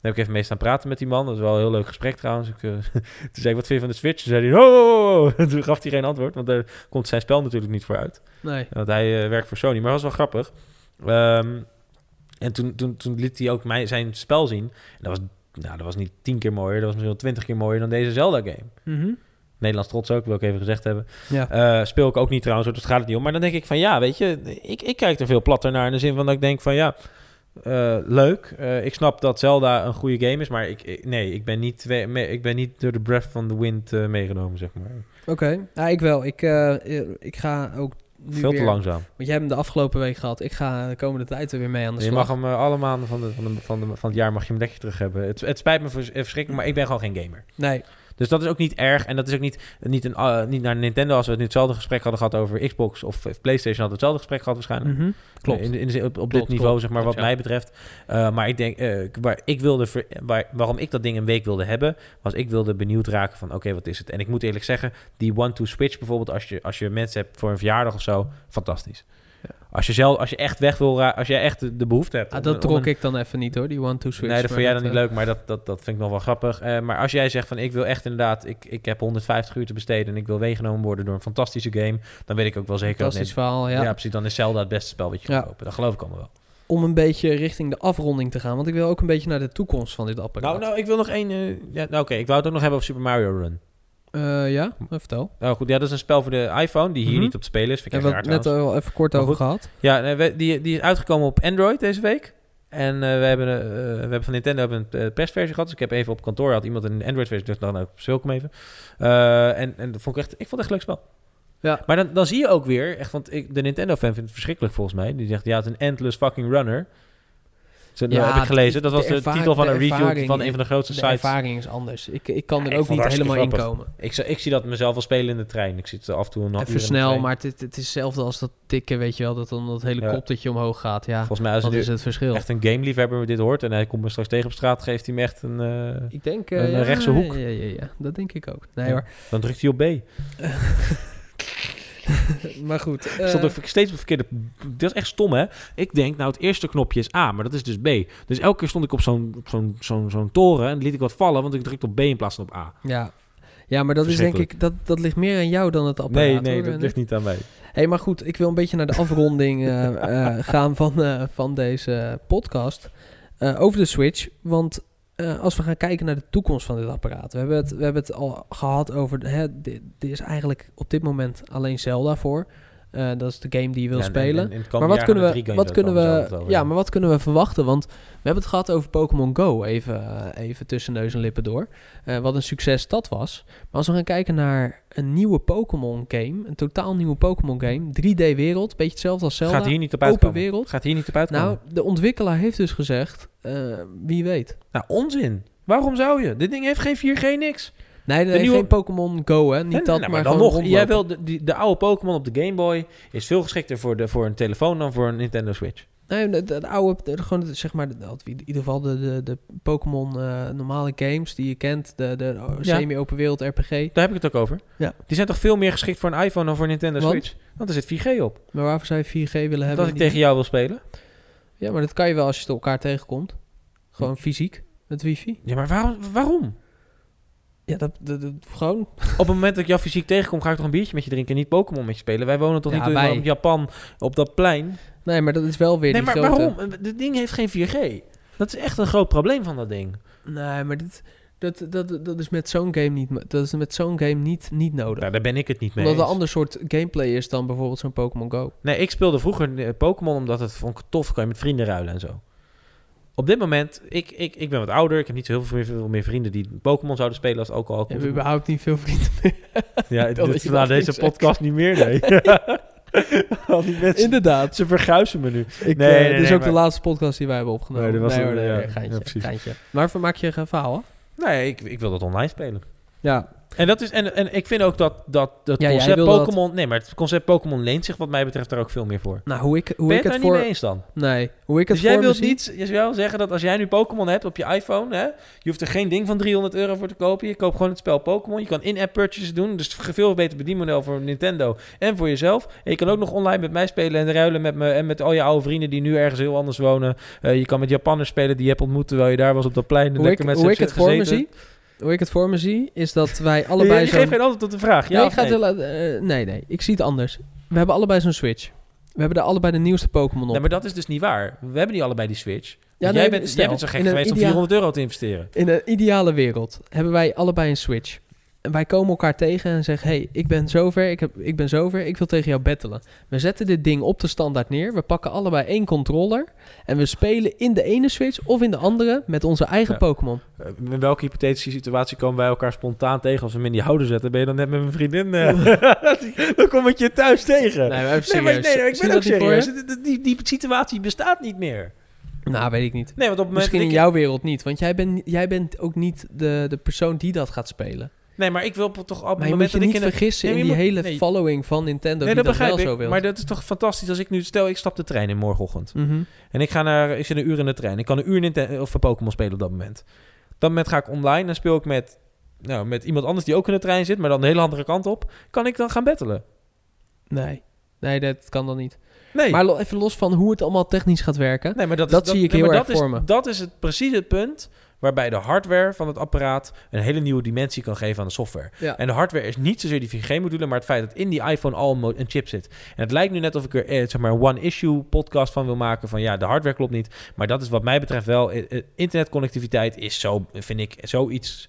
Daar heb ik even mee staan praten met die man. Dat was wel een heel leuk gesprek trouwens. Ik, eh, *laughs* toen zei ik, wat vind je van de Switch? Toen zei hij, oh. *laughs* Toen gaf hij geen antwoord, want daar komt zijn spel natuurlijk niet voor uit.
Nee.
Want hij eh, werkt voor Sony, maar dat was wel grappig. Ehm, en toen, toen, toen liet hij ook mij, zijn spel zien. En dat was, nou, dat was niet tien keer mooier, dat was misschien wel twintig keer mooier dan deze Zelda-game.
Mhm.
Nederlands trots ook, wil ik even gezegd hebben.
Ja.
Eh, speel ik ook niet trouwens, dus gaat het niet om. Maar dan denk ik van ja, weet je, ik, ik kijk er veel platter naar in de zin van dat ik denk van ja, eh, leuk. Eh, ik snap dat Zelda een goede game is, maar ik, ik- nee, ik ben, niet, twee- me- ik ben niet door de breath van the wind meegenomen, zeg maar.
Oké. Ja, ik wel. Ik, ik ga ook
Veel
weer-
te langzaam.
Want jij hebt hem de afgelopen week gehad. Ik ga de komende tijd er weer mee aan de
Je
slag.
mag hem eh, alle maanden van, de, van, de, van, de, van het jaar mag je hem lekker terug hebben. Het, het spijt me eh, verschrikkelijk, maar ik ben gewoon geen gamer.
Nee.
Dus dat is ook niet erg. En dat is ook niet, niet, een, eh, niet naar Nintendo als we het nu hetzelfde gesprek hadden gehad over Xbox of eh, PlayStation hadden we hetzelfde gesprek gehad waarschijnlijk.
Mhm. Klopt.
In, op, op
Klopt,
dit niveau,
klopt.
zeg maar, wat
ja.
mij betreft. Eh, maar ik denk, waar ik wilde, waar, waarom ik dat ding een week wilde hebben, was ik wilde benieuwd raken van, oké, wat is het? En ik moet eerlijk zeggen, die one-to-switch bijvoorbeeld, als je, als je mensen hebt voor een verjaardag of zo, fantastisch. Als je zelf, als je echt weg wil, als je echt de, behoefte hebt.
Ah, dat trok
een-
ik dan even niet hoor, die one-two-switch.
Nee, dat vond jij dan niet
eh,
leuk, maar dat, dat, dat vind ik nog wel grappig. Eh, maar als jij zegt van ik wil echt inderdaad, ik, ik heb 150 uur te besteden en ik wil meegenomen worden door een fantastische game, dan weet ik ook wel zeker dat
Fantastisch verhaal,
ja.
ja.
precies, dan is Zelda het beste spel wat je kan
Ja.
kopen. Dat geloof ik allemaal wel.
Om een beetje richting de afronding te gaan, want ik wil ook een beetje naar de toekomst van dit apparaat.
Nou, nou, ik wil nog één. eh, ja, nou, oké, ik wou het ook nog hebben over Super Mario Run.
Eh, ja, vertel.
Nou goed, ja, dat is een spel voor de iPhone die hier
Mhm.
niet op te spelen is. Vind ik
Hebben we
raar
het net al even kort over gehad.
Ja, we- die, die is uitgekomen op Android deze week. En eh, we, hebben, eh, we hebben van Nintendo hebben een persversie gehad. Dus ik heb even op kantoor had iemand een Android-versie. Dus dan ook speel ik hem even. En, en dat vond ik echt, ik vond het echt een leuk spel.
Ja.
Maar dan, dan zie je ook weer, echt, want ik, de Nintendo-fan vindt het verschrikkelijk volgens mij. Die zegt, ja, het is een endless fucking runner. Zo,
Ja,
heb ik gelezen. Dat
de
was de,
ervaring-
titel van
de
een review van een van de grootste
De
sites.
ervaring is anders. Ik, ik kan
Ja,
er ook niet helemaal in komen.
Ik, ik zie dat mezelf wel spelen in de trein. Ik zit af en toe een half uur
Even
de
snel, maar het, het, is hetzelfde als dat tikken, weet je wel. Dat dan dat helikoptertje omhoog gaat. Ja,
Volgens mij als er
is het verschil?
echt een gameliefhebber dit hoort en hij komt me straks tegen op straat, geeft hij me echt een... eh,
Ik denk... eh,
Een,
ja,
rechtse hoek.
Ja, ja, ja, dat denk ik ook. Nee
Ja.
hoor.
dan drukt hij op B. *laughs* *laughs*
Maar goed.
stond
eh,
ook steeds op verkeerde... Dat is echt stom, hè? Ik denk, nou, het eerste knopje is A, maar dat is dus B. Dus elke keer stond ik op zo'n zo'n zo'n zo'n toren en liet ik wat vallen, want ik drukte op B in plaats van op A.
ja. ja, maar dat is denk ik... Dat, dat ligt meer aan jou dan het apparaat.
Nee, nee,
hoor.
dat ligt niet aan mij.
hey, maar goed. Ik wil een beetje naar de afronding eh, *laughs* eh, gaan van, van deze podcast. Over de Switch. Want eh, als we gaan kijken naar de toekomst van dit apparaat. We hebben het, we hebben het al gehad over... Hè, dit, is eigenlijk op dit moment alleen Zelda voor. Eh, dat is de game die je wil
Ja,
spelen.
en- en het
Maar wat kunnen we, wat kunnen we, ja, maar wat kunnen we verwachten? Want we hebben het gehad over Pokémon Go, even, eh, even tussen neus en lippen door. Eh, wat een succes dat was. Maar als we gaan kijken naar een nieuwe Pokémon game, een totaal nieuwe Pokémon game, 3D wereld, beetje hetzelfde als Zelda,
Gaat hier niet op
open
uitkomen.
wereld.
Gaat hier niet op uitkomen.
Nou, de ontwikkelaar heeft dus gezegd, wie weet.
nou, onzin. Waarom zou je? Dit ding heeft geen 4G niks.
Nee, nee,
De nieuwe-
geen Pokémon Go, hè? Niet dat,
nou,
maar,
dan nog. Jij wil de, de oude Pokémon op de Game Boy is veel geschikter voor de, voor een telefoon dan voor een Nintendo Switch.
Nee, de, de, de oude, de- gewoon zeg maar, de- in ieder geval de, de, de Pokémon eh, normale games die je kent, de, de semi-open wereld RPG.
Daar heb ik het ook over.
Ja.
Die zijn toch veel meer geschikt voor een iPhone dan voor een Nintendo
Want?
Switch? Want er zit 4G op.
Maar waarvoor zou je 4G willen hebben?
Dat ik tegen
die-
jou wil spelen.
Ja, maar dat kan je wel als je elkaar tegenkomt. Gewoon fysiek, met wifi.
Ja, maar waarom? waarom?
Ja, dat, dat, dat- gewoon.
Op het moment dat ik jou fysiek tegenkom, ga ik toch een biertje met je drinken en niet Pokémon met je spelen. Wij wonen toch
Ja,
niet in
wij.
in Japan op dat plein?
Nee, maar dat is wel weer
Nee, maar
grote...
waarom? Dit ding heeft geen 4G. Dat is echt een groot probleem van dat ding.
Nee, maar dit, dat, dat, dat is met zo'n game niet, dat is met zo'n game niet, niet nodig.
Nou, daar ben ik het niet mee
Omdat een ander soort gameplay is dan bijvoorbeeld zo'n Pokémon Go.
Nee, ik speelde vroeger eh, Pokémon omdat het vond ik tof. Kan je met vrienden ruilen en zo. Op dit moment, ik, ik, ik ben wat ouder. Ik heb niet zo heel veel meer, veel meer vrienden die Pokémon zouden spelen als het ook al
Je
komt.
hebt überhaupt niet veel vrienden meer. *laughs*
Ja, *laughs*
dat
dit, na
dat
deze podcast niet meer, nee. *laughs* Al die mensen,
Inderdaad.
ze verguizen me nu.
Ik,
Nee,
eh,
nee,
dit is ook de laatste podcast die wij hebben opgenomen.
Nee, dit was een-
hoor,
ja,
geintje,
ja, precies.
geintje. Maar maak je een verhaal, hè?
Nee, ik, ik wil dat online spelen.
Ja.
En, dat is, en, en ik vind ook dat, dat dat
Ja,
concept
dat-
Pokémon... Nee, maar het concept Pokémon leent zich wat mij betreft daar ook veel meer voor.
Nou, hoe ik, hoe
ben
ik het
het
voor...
niet mee eens dan?
Nee, hoe ik het
Dus jij
voor
wilt niet, je zou zeggen dat als jij nu Pokémon hebt op je iPhone, hè, je hoeft er geen ding van 300 euro voor te kopen. Je koopt gewoon het spel Pokémon. Je kan in-app purchases doen, dus veel beter bedienmodel voor Nintendo en voor jezelf. En je kan ook nog online met mij spelen en ruilen met me en met al je oude vrienden die nu ergens heel anders wonen. Eh, je kan met Japanners spelen die je hebt ontmoet terwijl je daar was op dat plein.
Hoe ik, hoe ik het voor me zie... Hoe ik het voor me zie, is dat wij *laughs* allebei
je
zo'n...
geeft geen antwoord op de vraag. Ja,
nee, ik ga
nee?
eh, nee, nee. Ik zie het anders. We hebben allebei zo'n Switch. We hebben daar allebei de nieuwste Pokémon op.
Nee, maar dat is dus niet waar. We hebben niet allebei die Switch.
Ja,
jij, bent,
stel,
jij bent zo gek geweest om
idea-
400 euro te investeren.
In een ideale wereld hebben wij allebei een Switch. Wij komen elkaar tegen en zeggen... hey, ik ben zover, ik, heb, ik ben zover, ik wil tegen jou battelen. We zetten dit ding op de standaard neer. We pakken allebei één controller. En we spelen in de ene Switch of in de andere... met onze eigen
Ja.
Pokémon.
Eh, In welke hypothetische situatie komen wij elkaar spontaan tegen als we hem in die houder zetten? Ben je dan net met mijn vriendin? eh, *laughs* dan kom ik je thuis tegen.
Nee, maar even
Nee, maar,
serieus.
nee, ik ben ook serieus. Die, die, die situatie bestaat niet meer.
Nou, weet ik niet.
Nee, want op
Misschien in
ik-
jouw wereld niet. Want jij bent, jij bent ook niet de, de persoon die dat gaat spelen.
Nee, maar ik wil toch op het moment dat ik
niet
in een...
vergissen
Nee,
in
maar
die
moet-
hele
nee.
following van Nintendo
Nee, dat
dat,
begrijp
wel
ik.
zo wil.
Maar dat is toch fantastisch als ik nu... Stel, ik stap de trein in morgenochtend.
Mhm.
En ik ga naar... Ik zit een uur in de trein. Ik kan een uur Nintendo, of Pokémon spelen op dat moment. Dat moment ga ik online en speel ik met... Nou, met iemand anders die ook in de trein zit, maar dan de hele andere kant op. Kan ik dan gaan battelen?
Nee. Nee, dat kan dan niet.
Nee.
Maar even los van hoe het allemaal technisch gaat werken.
Nee, maar dat,
Dat
is,
zie ik
nee,
heel erg
dat is,
voor me.
Dat is het, precies het punt waarbij de hardware van het apparaat een hele nieuwe dimensie kan geven aan de software.
Ja.
En de hardware is niet zozeer die 4G-module, maar het feit dat in die iPhone al een chip zit. En het lijkt nu net of ik er eh, zeg maar een one-issue podcast van wil maken van ja, de hardware klopt niet. Maar dat is wat mij betreft wel, eh, eh, internetconnectiviteit is zo, vind ik, zoiets...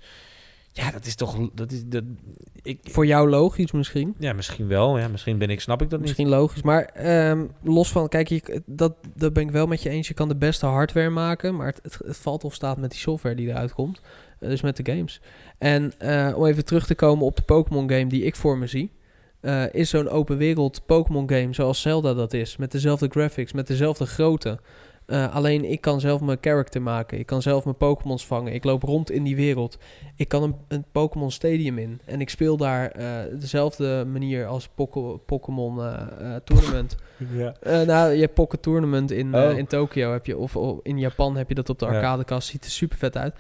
Ja, dat is toch... Dat is, dat, ik,
Voor jou logisch misschien.
ja, misschien wel. Ja, misschien ben ik, snap ik dat niet.
Misschien logisch. Maar ehm, los van, kijk, je, dat, dat ben ik wel met je eens. Je kan de beste hardware maken, maar het, het, het valt of staat met die software die eruit komt. Eh, dus met de games. En eh, om even terug te komen op de Pokémon game die ik voor me zie. eh, is zo'n open wereld Pokémon game zoals Zelda dat is. Met dezelfde graphics, met dezelfde grootte. Eh, alleen ik kan zelf mijn character maken. Ik kan zelf mijn Pokémons vangen. Ik loop rond in die wereld. Ik kan een, een Pokémon Stadium in. En ik speel daar eh, dezelfde manier als Pokémon eh, Tournament.
Ja.
Nou, je hebt Pocket Tournament in,
Oh.
in Tokio. Heb je, of, of in Japan heb je dat op de arcadekast. Ziet er super vet uit.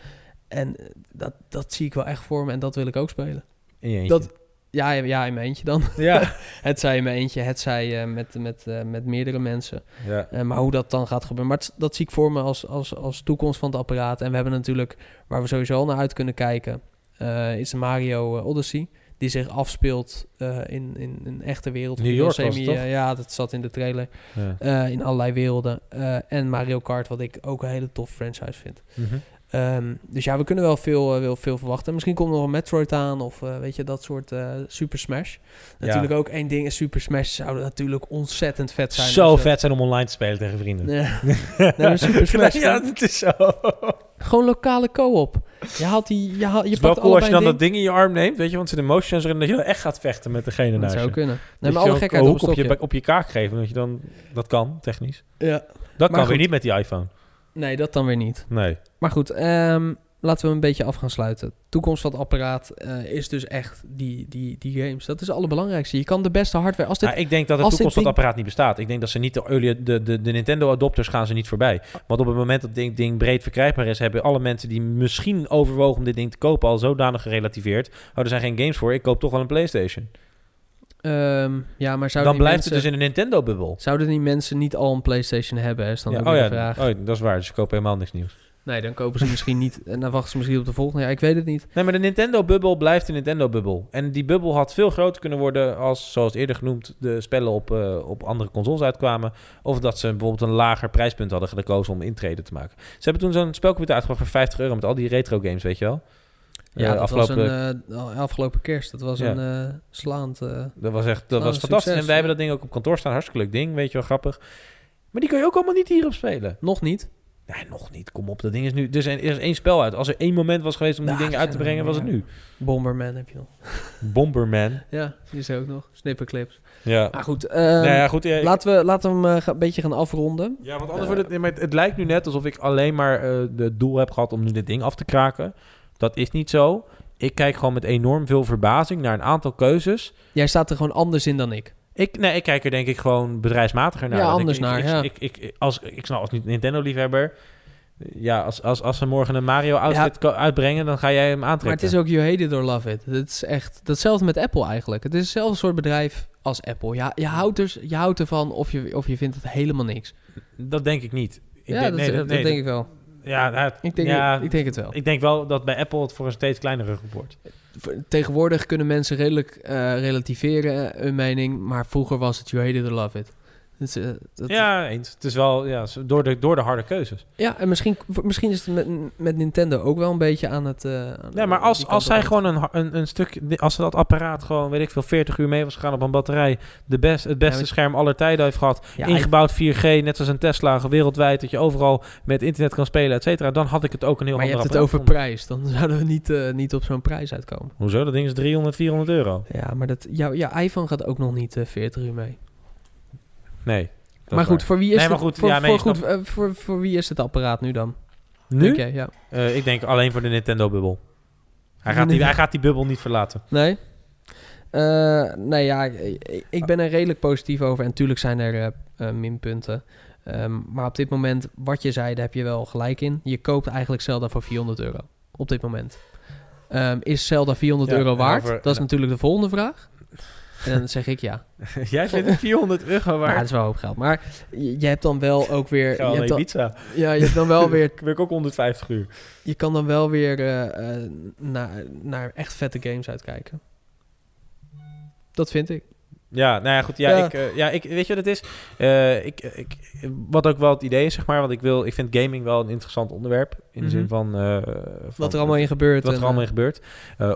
En dat, dat zie ik wel echt voor me. En dat wil ik ook spelen.
In je eentje.
Dat, ja, ja, in mijn eentje dan.
Ja. *laughs*
Het zij in mijn eentje, het zij eh, met, met, eh, met meerdere mensen.
ja.
Eh, maar hoe dat dan gaat gebeuren. Maar het- dat zie ik voor me als, als, als toekomst van het apparaat. En we hebben natuurlijk, waar we sowieso al naar uit kunnen kijken, is de Mario Odyssey. Die zich afspeelt in, in een echte wereld.
New York
semi,
was het, toch?
ja, dat zat in de trailer.
Ja.
In allerlei werelden. En Mario Kart, wat ik ook een hele tof franchise vind.
Mhm.
Ehm, dus ja, we kunnen wel veel, wel veel verwachten. Misschien komt er nog een Metroid aan of eh, weet je, dat soort eh, Super Smash. Natuurlijk ook één ding is Super Smash zou natuurlijk ontzettend vet zijn.
Zo vet zijn om online te spelen tegen vrienden. *laughs*
Nee, nee Super *laughs* Smash.
ja, dat is zo.
gewoon lokale co-op. Je haalt die, je, haalt, je pakt
cool als je dan dat ding in je arm neemt, weet je, want er zit een motion sensor in dat je dan echt gaat vechten met degene naast
Dat zou
je.
kunnen. Nee, maar
je
alle gekheid op
op je, op je kaak geven, dat je dan dat kan technisch.
Ja.
Dat
Maar
kan weer niet met die iPhone.
Nee, dat dan weer niet.
Nee.
Maar goed, ehm, laten we een beetje af gaan sluiten. Toekomst van het apparaat eh, is dus echt die, die, die games. Dat is het allerbelangrijkste. Je kan de beste hardware... Als dit,
Ja, ik denk dat de toekomst van het apparaat niet bestaat. Ik denk dat ze niet de early, de, de, de Nintendo adopters gaan ze niet voorbij. Want op het moment dat dit ding, ding breed verkrijgbaar is, hebben alle mensen die misschien overwogen om dit ding te kopen al zodanig gerelativeerd. Oh, er zijn geen games voor. Ik koop toch wel een PlayStation.
Ehm, ja, maar zouden
Dan blijft
mensen,
het dus in een Nintendo-bubbel.
Zouden die mensen niet al een PlayStation hebben? Is dan
Ja,
ook
oh ja,
de vraag.
oh, dat is waar. Dus ze kopen helemaal niks nieuws.
Nee, dan kopen ze misschien niet. *laughs* En dan wachten ze misschien op de volgende. Ja, ik weet het niet.
Nee, maar de Nintendo-bubbel blijft een Nintendo-bubbel. En die bubbel had veel groter kunnen worden als, zoals eerder genoemd, de spellen op, eh, op andere consoles uitkwamen. Of dat ze bijvoorbeeld een lager prijspunt hadden gekozen om intreden te maken. Ze hebben toen zo'n spelcomputer uitgebracht voor 50 euro met al die retro-games, weet je wel?
Ja, dat
afgelopen,
was een, eh, afgelopen kerst. Dat was
Ja.
een eh, slaand... eh,
dat was echt dat was fantastisch.
succes,
en wij hebben dat ding ook op kantoor staan. Hartstikke leuk ding, weet je wel, grappig. Maar die kun je ook allemaal niet hierop spelen.
nog niet.
Nee, nog niet. Kom op, dat ding is nu... Er is, er is één spel uit. Als er één moment was geweest om die dingen uit te brengen, was het nu.
Bomberman heb je nog. *laughs*
Bomberman.
Ja, die is er ook nog. Snipperclips.
Ja.
Maar goed,
nou ja, goed. Ja, ik-
laten, we, laten we hem een beetje gaan afronden.
Ja, want anders wordt het, maar het... Het lijkt nu net alsof ik alleen maar eh het doel heb gehad om nu dit ding af te kraken. Dat is niet zo. Ik kijk gewoon met enorm veel verbazing naar een aantal keuzes.
Jij staat er gewoon anders in dan ik.
Ik, nee, ik kijk er denk ik gewoon bedrijfsmatiger naar.
Ja, anders
ik,
naar,
ik,
ja.
Ik, ik, ik- als, ik snap als niet Nintendo-liefhebber... Ja, als, als, als ze morgen een Mario-outfit uitbrengen, dan ga jij hem aantrekken.
Maar het is ook you hate it or love it. Het is echt datzelfde met Apple eigenlijk. Het is hetzelfde soort bedrijf als Apple. Ja, je, houdt er, je houdt ervan of je, of je vindt het helemaal niks.
Dat denk ik niet. Ik
ja,
denk,
dat,
nee,
dat,
nee,
denk ik wel.
Ja, nou,
Ik denk,
ja,
ik denk het wel.
ik denk wel dat bij Apple het voor een steeds kleinere groep wordt.
Tegenwoordig kunnen mensen redelijk eh, relativeren eh, hun mening, maar vroeger was het you hate it or love it. Dus, eh, dat-
Ja, eens. Het is wel ja, door, de, door de harde keuzes.
ja, en misschien, misschien is het met, met Nintendo ook wel een beetje aan het... aan-
Ja, maar als, als zij gewoon een, een, een stuk... Als ze dat apparaat gewoon, weet ik veel, 40 uur mee was gegaan op een batterij... De best, het beste
maar-
scherm aller tijden heeft gehad...
Ja,
ingebouwd 4G, net als een Tesla, wereldwijd... dat je overal met internet kan spelen, et cetera... dan had ik het ook een heel
maar je
ander
hebt het over prijs. Dan *laughs* zouden we niet, eh, niet op zo'n prijs uitkomen.
Hoezo? Dat ding is 300, 400 euro.
Ja, maar dat, jouw, jouw iPhone gaat ook nog niet eh 40 uur mee.
Nee. dat
maar goed,
waar.
voor wie is
Nee, maar
het,
goed,
voor,
ja, nee,
voor,
ik
goed, voor, voor wie is het apparaat nu dan?
Nu?
Denk jij? Ja.
Eh, ik denk alleen voor de Nintendo-bubbel. Hij, gaat die-
Nee.
hij gaat die bubbel niet verlaten.
Nee? Eh, nee, ja, ik, ik ben er redelijk positief over. En tuurlijk zijn er eh, minpunten. Ehm, maar op dit moment, wat je zei, daar heb je wel gelijk in. Je koopt eigenlijk Zelda voor 400 euro. Op dit moment. Ehm, is Zelda 400
Ja,
euro waard?
over-
dat is natuurlijk de volgende vraag. En dan zeg ik ja. *laughs*
Jij vindt het 400 euro waard?
het is wel een hoop geld. Maar je, je hebt dan wel ook weer... Je hebt dan,
Ibiza.
ja, je hebt dan wel *laughs* weer...
Ik werk ook 150 uur.
Je kan dan wel weer eh, eh, naar, naar echt vette games uitkijken. Dat vind ik.
Ja, nou ja, goed. Ja,
Ja.
Ik, eh, ja ik, weet je wat het is? Eh, ik, ik, wat ook wel het idee is, zeg maar. Want ik, wil, ik vind gaming wel een interessant onderwerp. In de
Mhm.
zin van... eh, van
Wat er allemaal in gebeurt.
Wat
en,
er allemaal in gebeurt.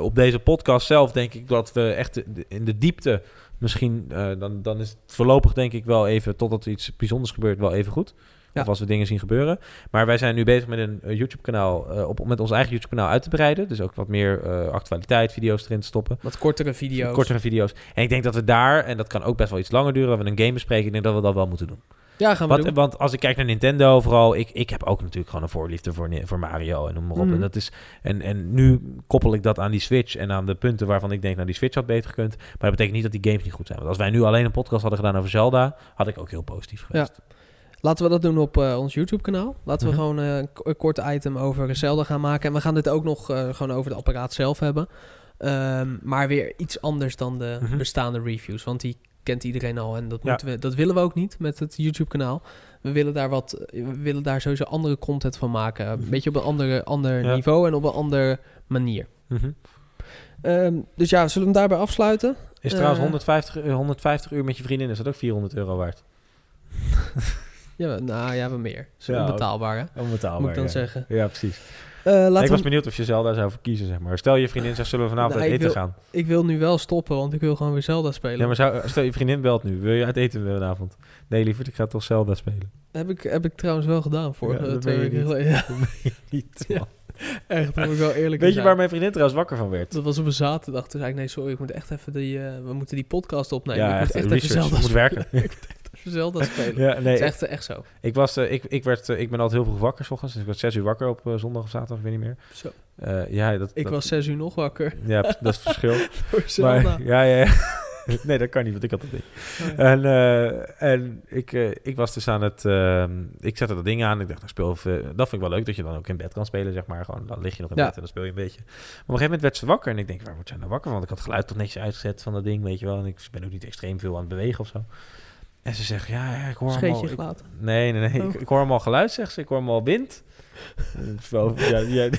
Op deze podcast zelf denk ik dat we echt in de diepte... Misschien, dan, dan is het voorlopig denk ik wel even... Totdat er iets bijzonders gebeurt, wel even goed.
Ja.
Of als we dingen zien gebeuren. Maar wij zijn nu bezig met een eh, YouTube-kanaal... eh, op, met ons eigen YouTube-kanaal uit te breiden. Dus ook wat meer eh, actualiteit, video's erin te stoppen.
Wat kortere video's.
Kortere video's. En ik denk dat we daar, en dat kan ook best wel iets langer duren, we een game bespreken. Ik denk dat we dat wel moeten doen.
Ja, gaan we
Want,
doen.
want als ik kijk naar Nintendo, vooral, ik, ik heb ook natuurlijk gewoon een voorliefde voor, voor Mario en noem maar op.
Mhm.
En, dat is, en, en nu koppel ik dat aan die Switch en aan de punten waarvan ik denk, nou die Switch had beter gekund. Maar dat betekent niet dat die games niet goed zijn. Want als wij nu alleen een podcast hadden gedaan over Zelda, had ik ook heel positief geweest.
Laten we dat doen op eh, ons YouTube-kanaal. Laten we
Mhm.
gewoon eh, een kort item over Zelda gaan maken. En we gaan dit ook nog eh, gewoon over het apparaat zelf hebben. Ehm, maar weer iets anders dan de
Mhm.
bestaande reviews. Want die kent iedereen al. En dat,
Ja.
moeten we, dat willen we ook niet met het YouTube-kanaal. We willen daar wat. We willen daar sowieso andere content van maken. Een
Mhm.
beetje op een andere, ander
Ja.
niveau en op een andere manier. Ehm, dus ja, zullen we hem daarbij afsluiten?
Is trouwens 150, eh, 150 uur met je vriendin, is dat ook 400 euro waard? *laughs*
Ja, nou ja, we meer. Zo
Ja,
onbetaalbaar, hè?
Onbetaalbaar,
Moet ik dan
ja.
zeggen.
Ja, precies.
Eh, laten
ik
we
was benieuwd of je Zelda zou verkiezen, zeg maar. Stel je vriendin zegt, zullen we vanavond uit eten
wil-
gaan?
Ik wil nu wel stoppen, want ik wil gewoon weer Zelda spelen.
Ja, maar zou, stel je vriendin belt nu. Wil je uit eten vanavond? Nee, lieverd, ik ga toch Zelda spelen.
heb, ik, heb ik trouwens wel gedaan voor
Ja,
eh, twee weken. Ja, *laughs*
Niet,
Ja. echt, dat moet ik wel eerlijk
Weet je waar mijn vriendin trouwens wakker van werd?
Dat was op een zaterdag. Toen zei ik, nee, sorry, ik moet echt even die... eh, we moeten die podcast opnemen. ik moet
echt,
even Zelda
werken. *laughs* *laughs*
even Zelda spelen.
Ja,
Het
nee,
is echt, echt zo.
ik, was, eh, ik, ik, werd, eh, ik ben altijd heel vroeg wakker s ochtends. Dus ik was zes uur wakker op eh, zondag of zaterdag, ik weet niet meer.
zo.
Ja, dat,
Ik
dat-
was zes uur nog wakker
Ja, dat is het *laughs* verschil. Maar, ja, ja, ja. *laughs* nee, dat kan niet, want ik had dat niet. En, en ik, ik was dus aan het... ik zette dat ding aan. Ik dacht, nou, speel. Dat vind ik wel leuk, dat je dan ook in bed kan spelen, zeg maar. Gewoon, dan lig je nog in
Ja.
bed en dan speel je een beetje. Maar op een gegeven moment werd ze wakker. En ik denk, waar wordt zij nou wakker? Want ik had het geluid toch netjes uitgezet van dat ding, weet je wel. En ik ben ook niet extreem veel aan het bewegen of zo. En ze zegt, ja, ik hoor ik-
gelaten.
nee, nee, nee.
Oh.
Ik, ik hoor allemaal geluid, zegt ze. Ik hoor allemaal wind. En *laughs* ik zo, ja, ja,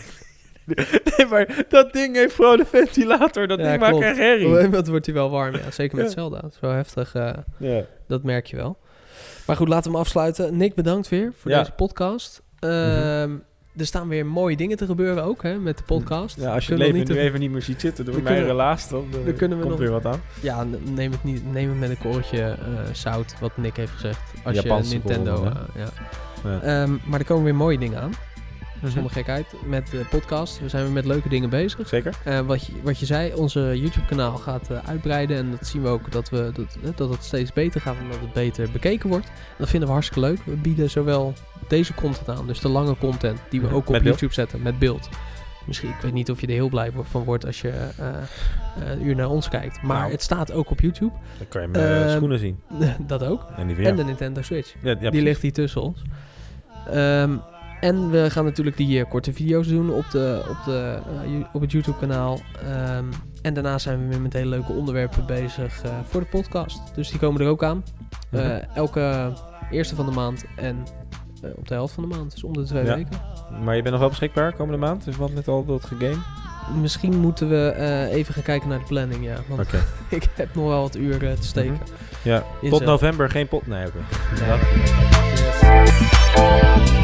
nee, maar dat ding heeft gewoon een ventilator. Dat
Ja,
ding maakt echt herrie.
moment wordt hij wel warm, ja. Zeker met
Ja.
Zelda. Is wel heftig, eh,
Ja.
dat merk je wel. Maar goed, laten we hem afsluiten. Nick, bedankt weer voor
Ja.
deze podcast. Ehm, Er staan weer mooie dingen te gebeuren ook, hè, met de podcast.
Ja, als je leven
niet
nu
te-
even niet meer ziet zitten door
We
mijn relaas, dan eh,
dan kunnen we
komt
nog-
weer wat aan.
Ja, neem het, niet, neem het met een korreltje eh, zout, wat Nick heeft gezegd. Als
Japanse
je Nintendo... eh, ja.
Ja.
Ehm, maar er komen weer mooie dingen aan.
Mhm.
Zonder gekheid. Met de podcast. We zijn weer met leuke dingen bezig.
Zeker?
Eh, wat, je, wat je zei, onze YouTube-kanaal gaat eh, uitbreiden. En dat zien we ook dat, we, dat, eh, dat het steeds beter gaat en dat het beter bekeken wordt. Dat vinden we hartstikke leuk. We bieden zowel deze content aan, dus de lange content die we
Mhm.
ook op
Met beeld?
YouTube zetten met beeld. Misschien, ik weet niet of je er heel blij van wordt als je een uur naar ons kijkt. Maar
Nou.
het staat ook op YouTube.
Dan kan je mijn
Ehm,
schoenen zien. *laughs*
dat ook.
En die
En de Nintendo Switch.
Ja, ja,
die ligt hier tussen ons. Ehm, en we gaan natuurlijk die eh, korte video's doen op, de, op, de, eh, op het YouTube-kanaal. Ehm, en daarna zijn we weer met hele leuke onderwerpen bezig eh, voor de podcast. Dus die komen er ook aan.
Mhm.
elke eerste van de maand en op de helft van de maand. Dus om de twee
Ja.
weken.
Maar je bent nog wel beschikbaar komende maand? Dus wat met al dat gegame?
Misschien moeten we even gaan kijken naar de planning, ja. Want *laughs* ik heb nog wel wat uren te steken.
Mhm. Ja,
In
tot november geen pot... Nee, oké.
Ja. Yes.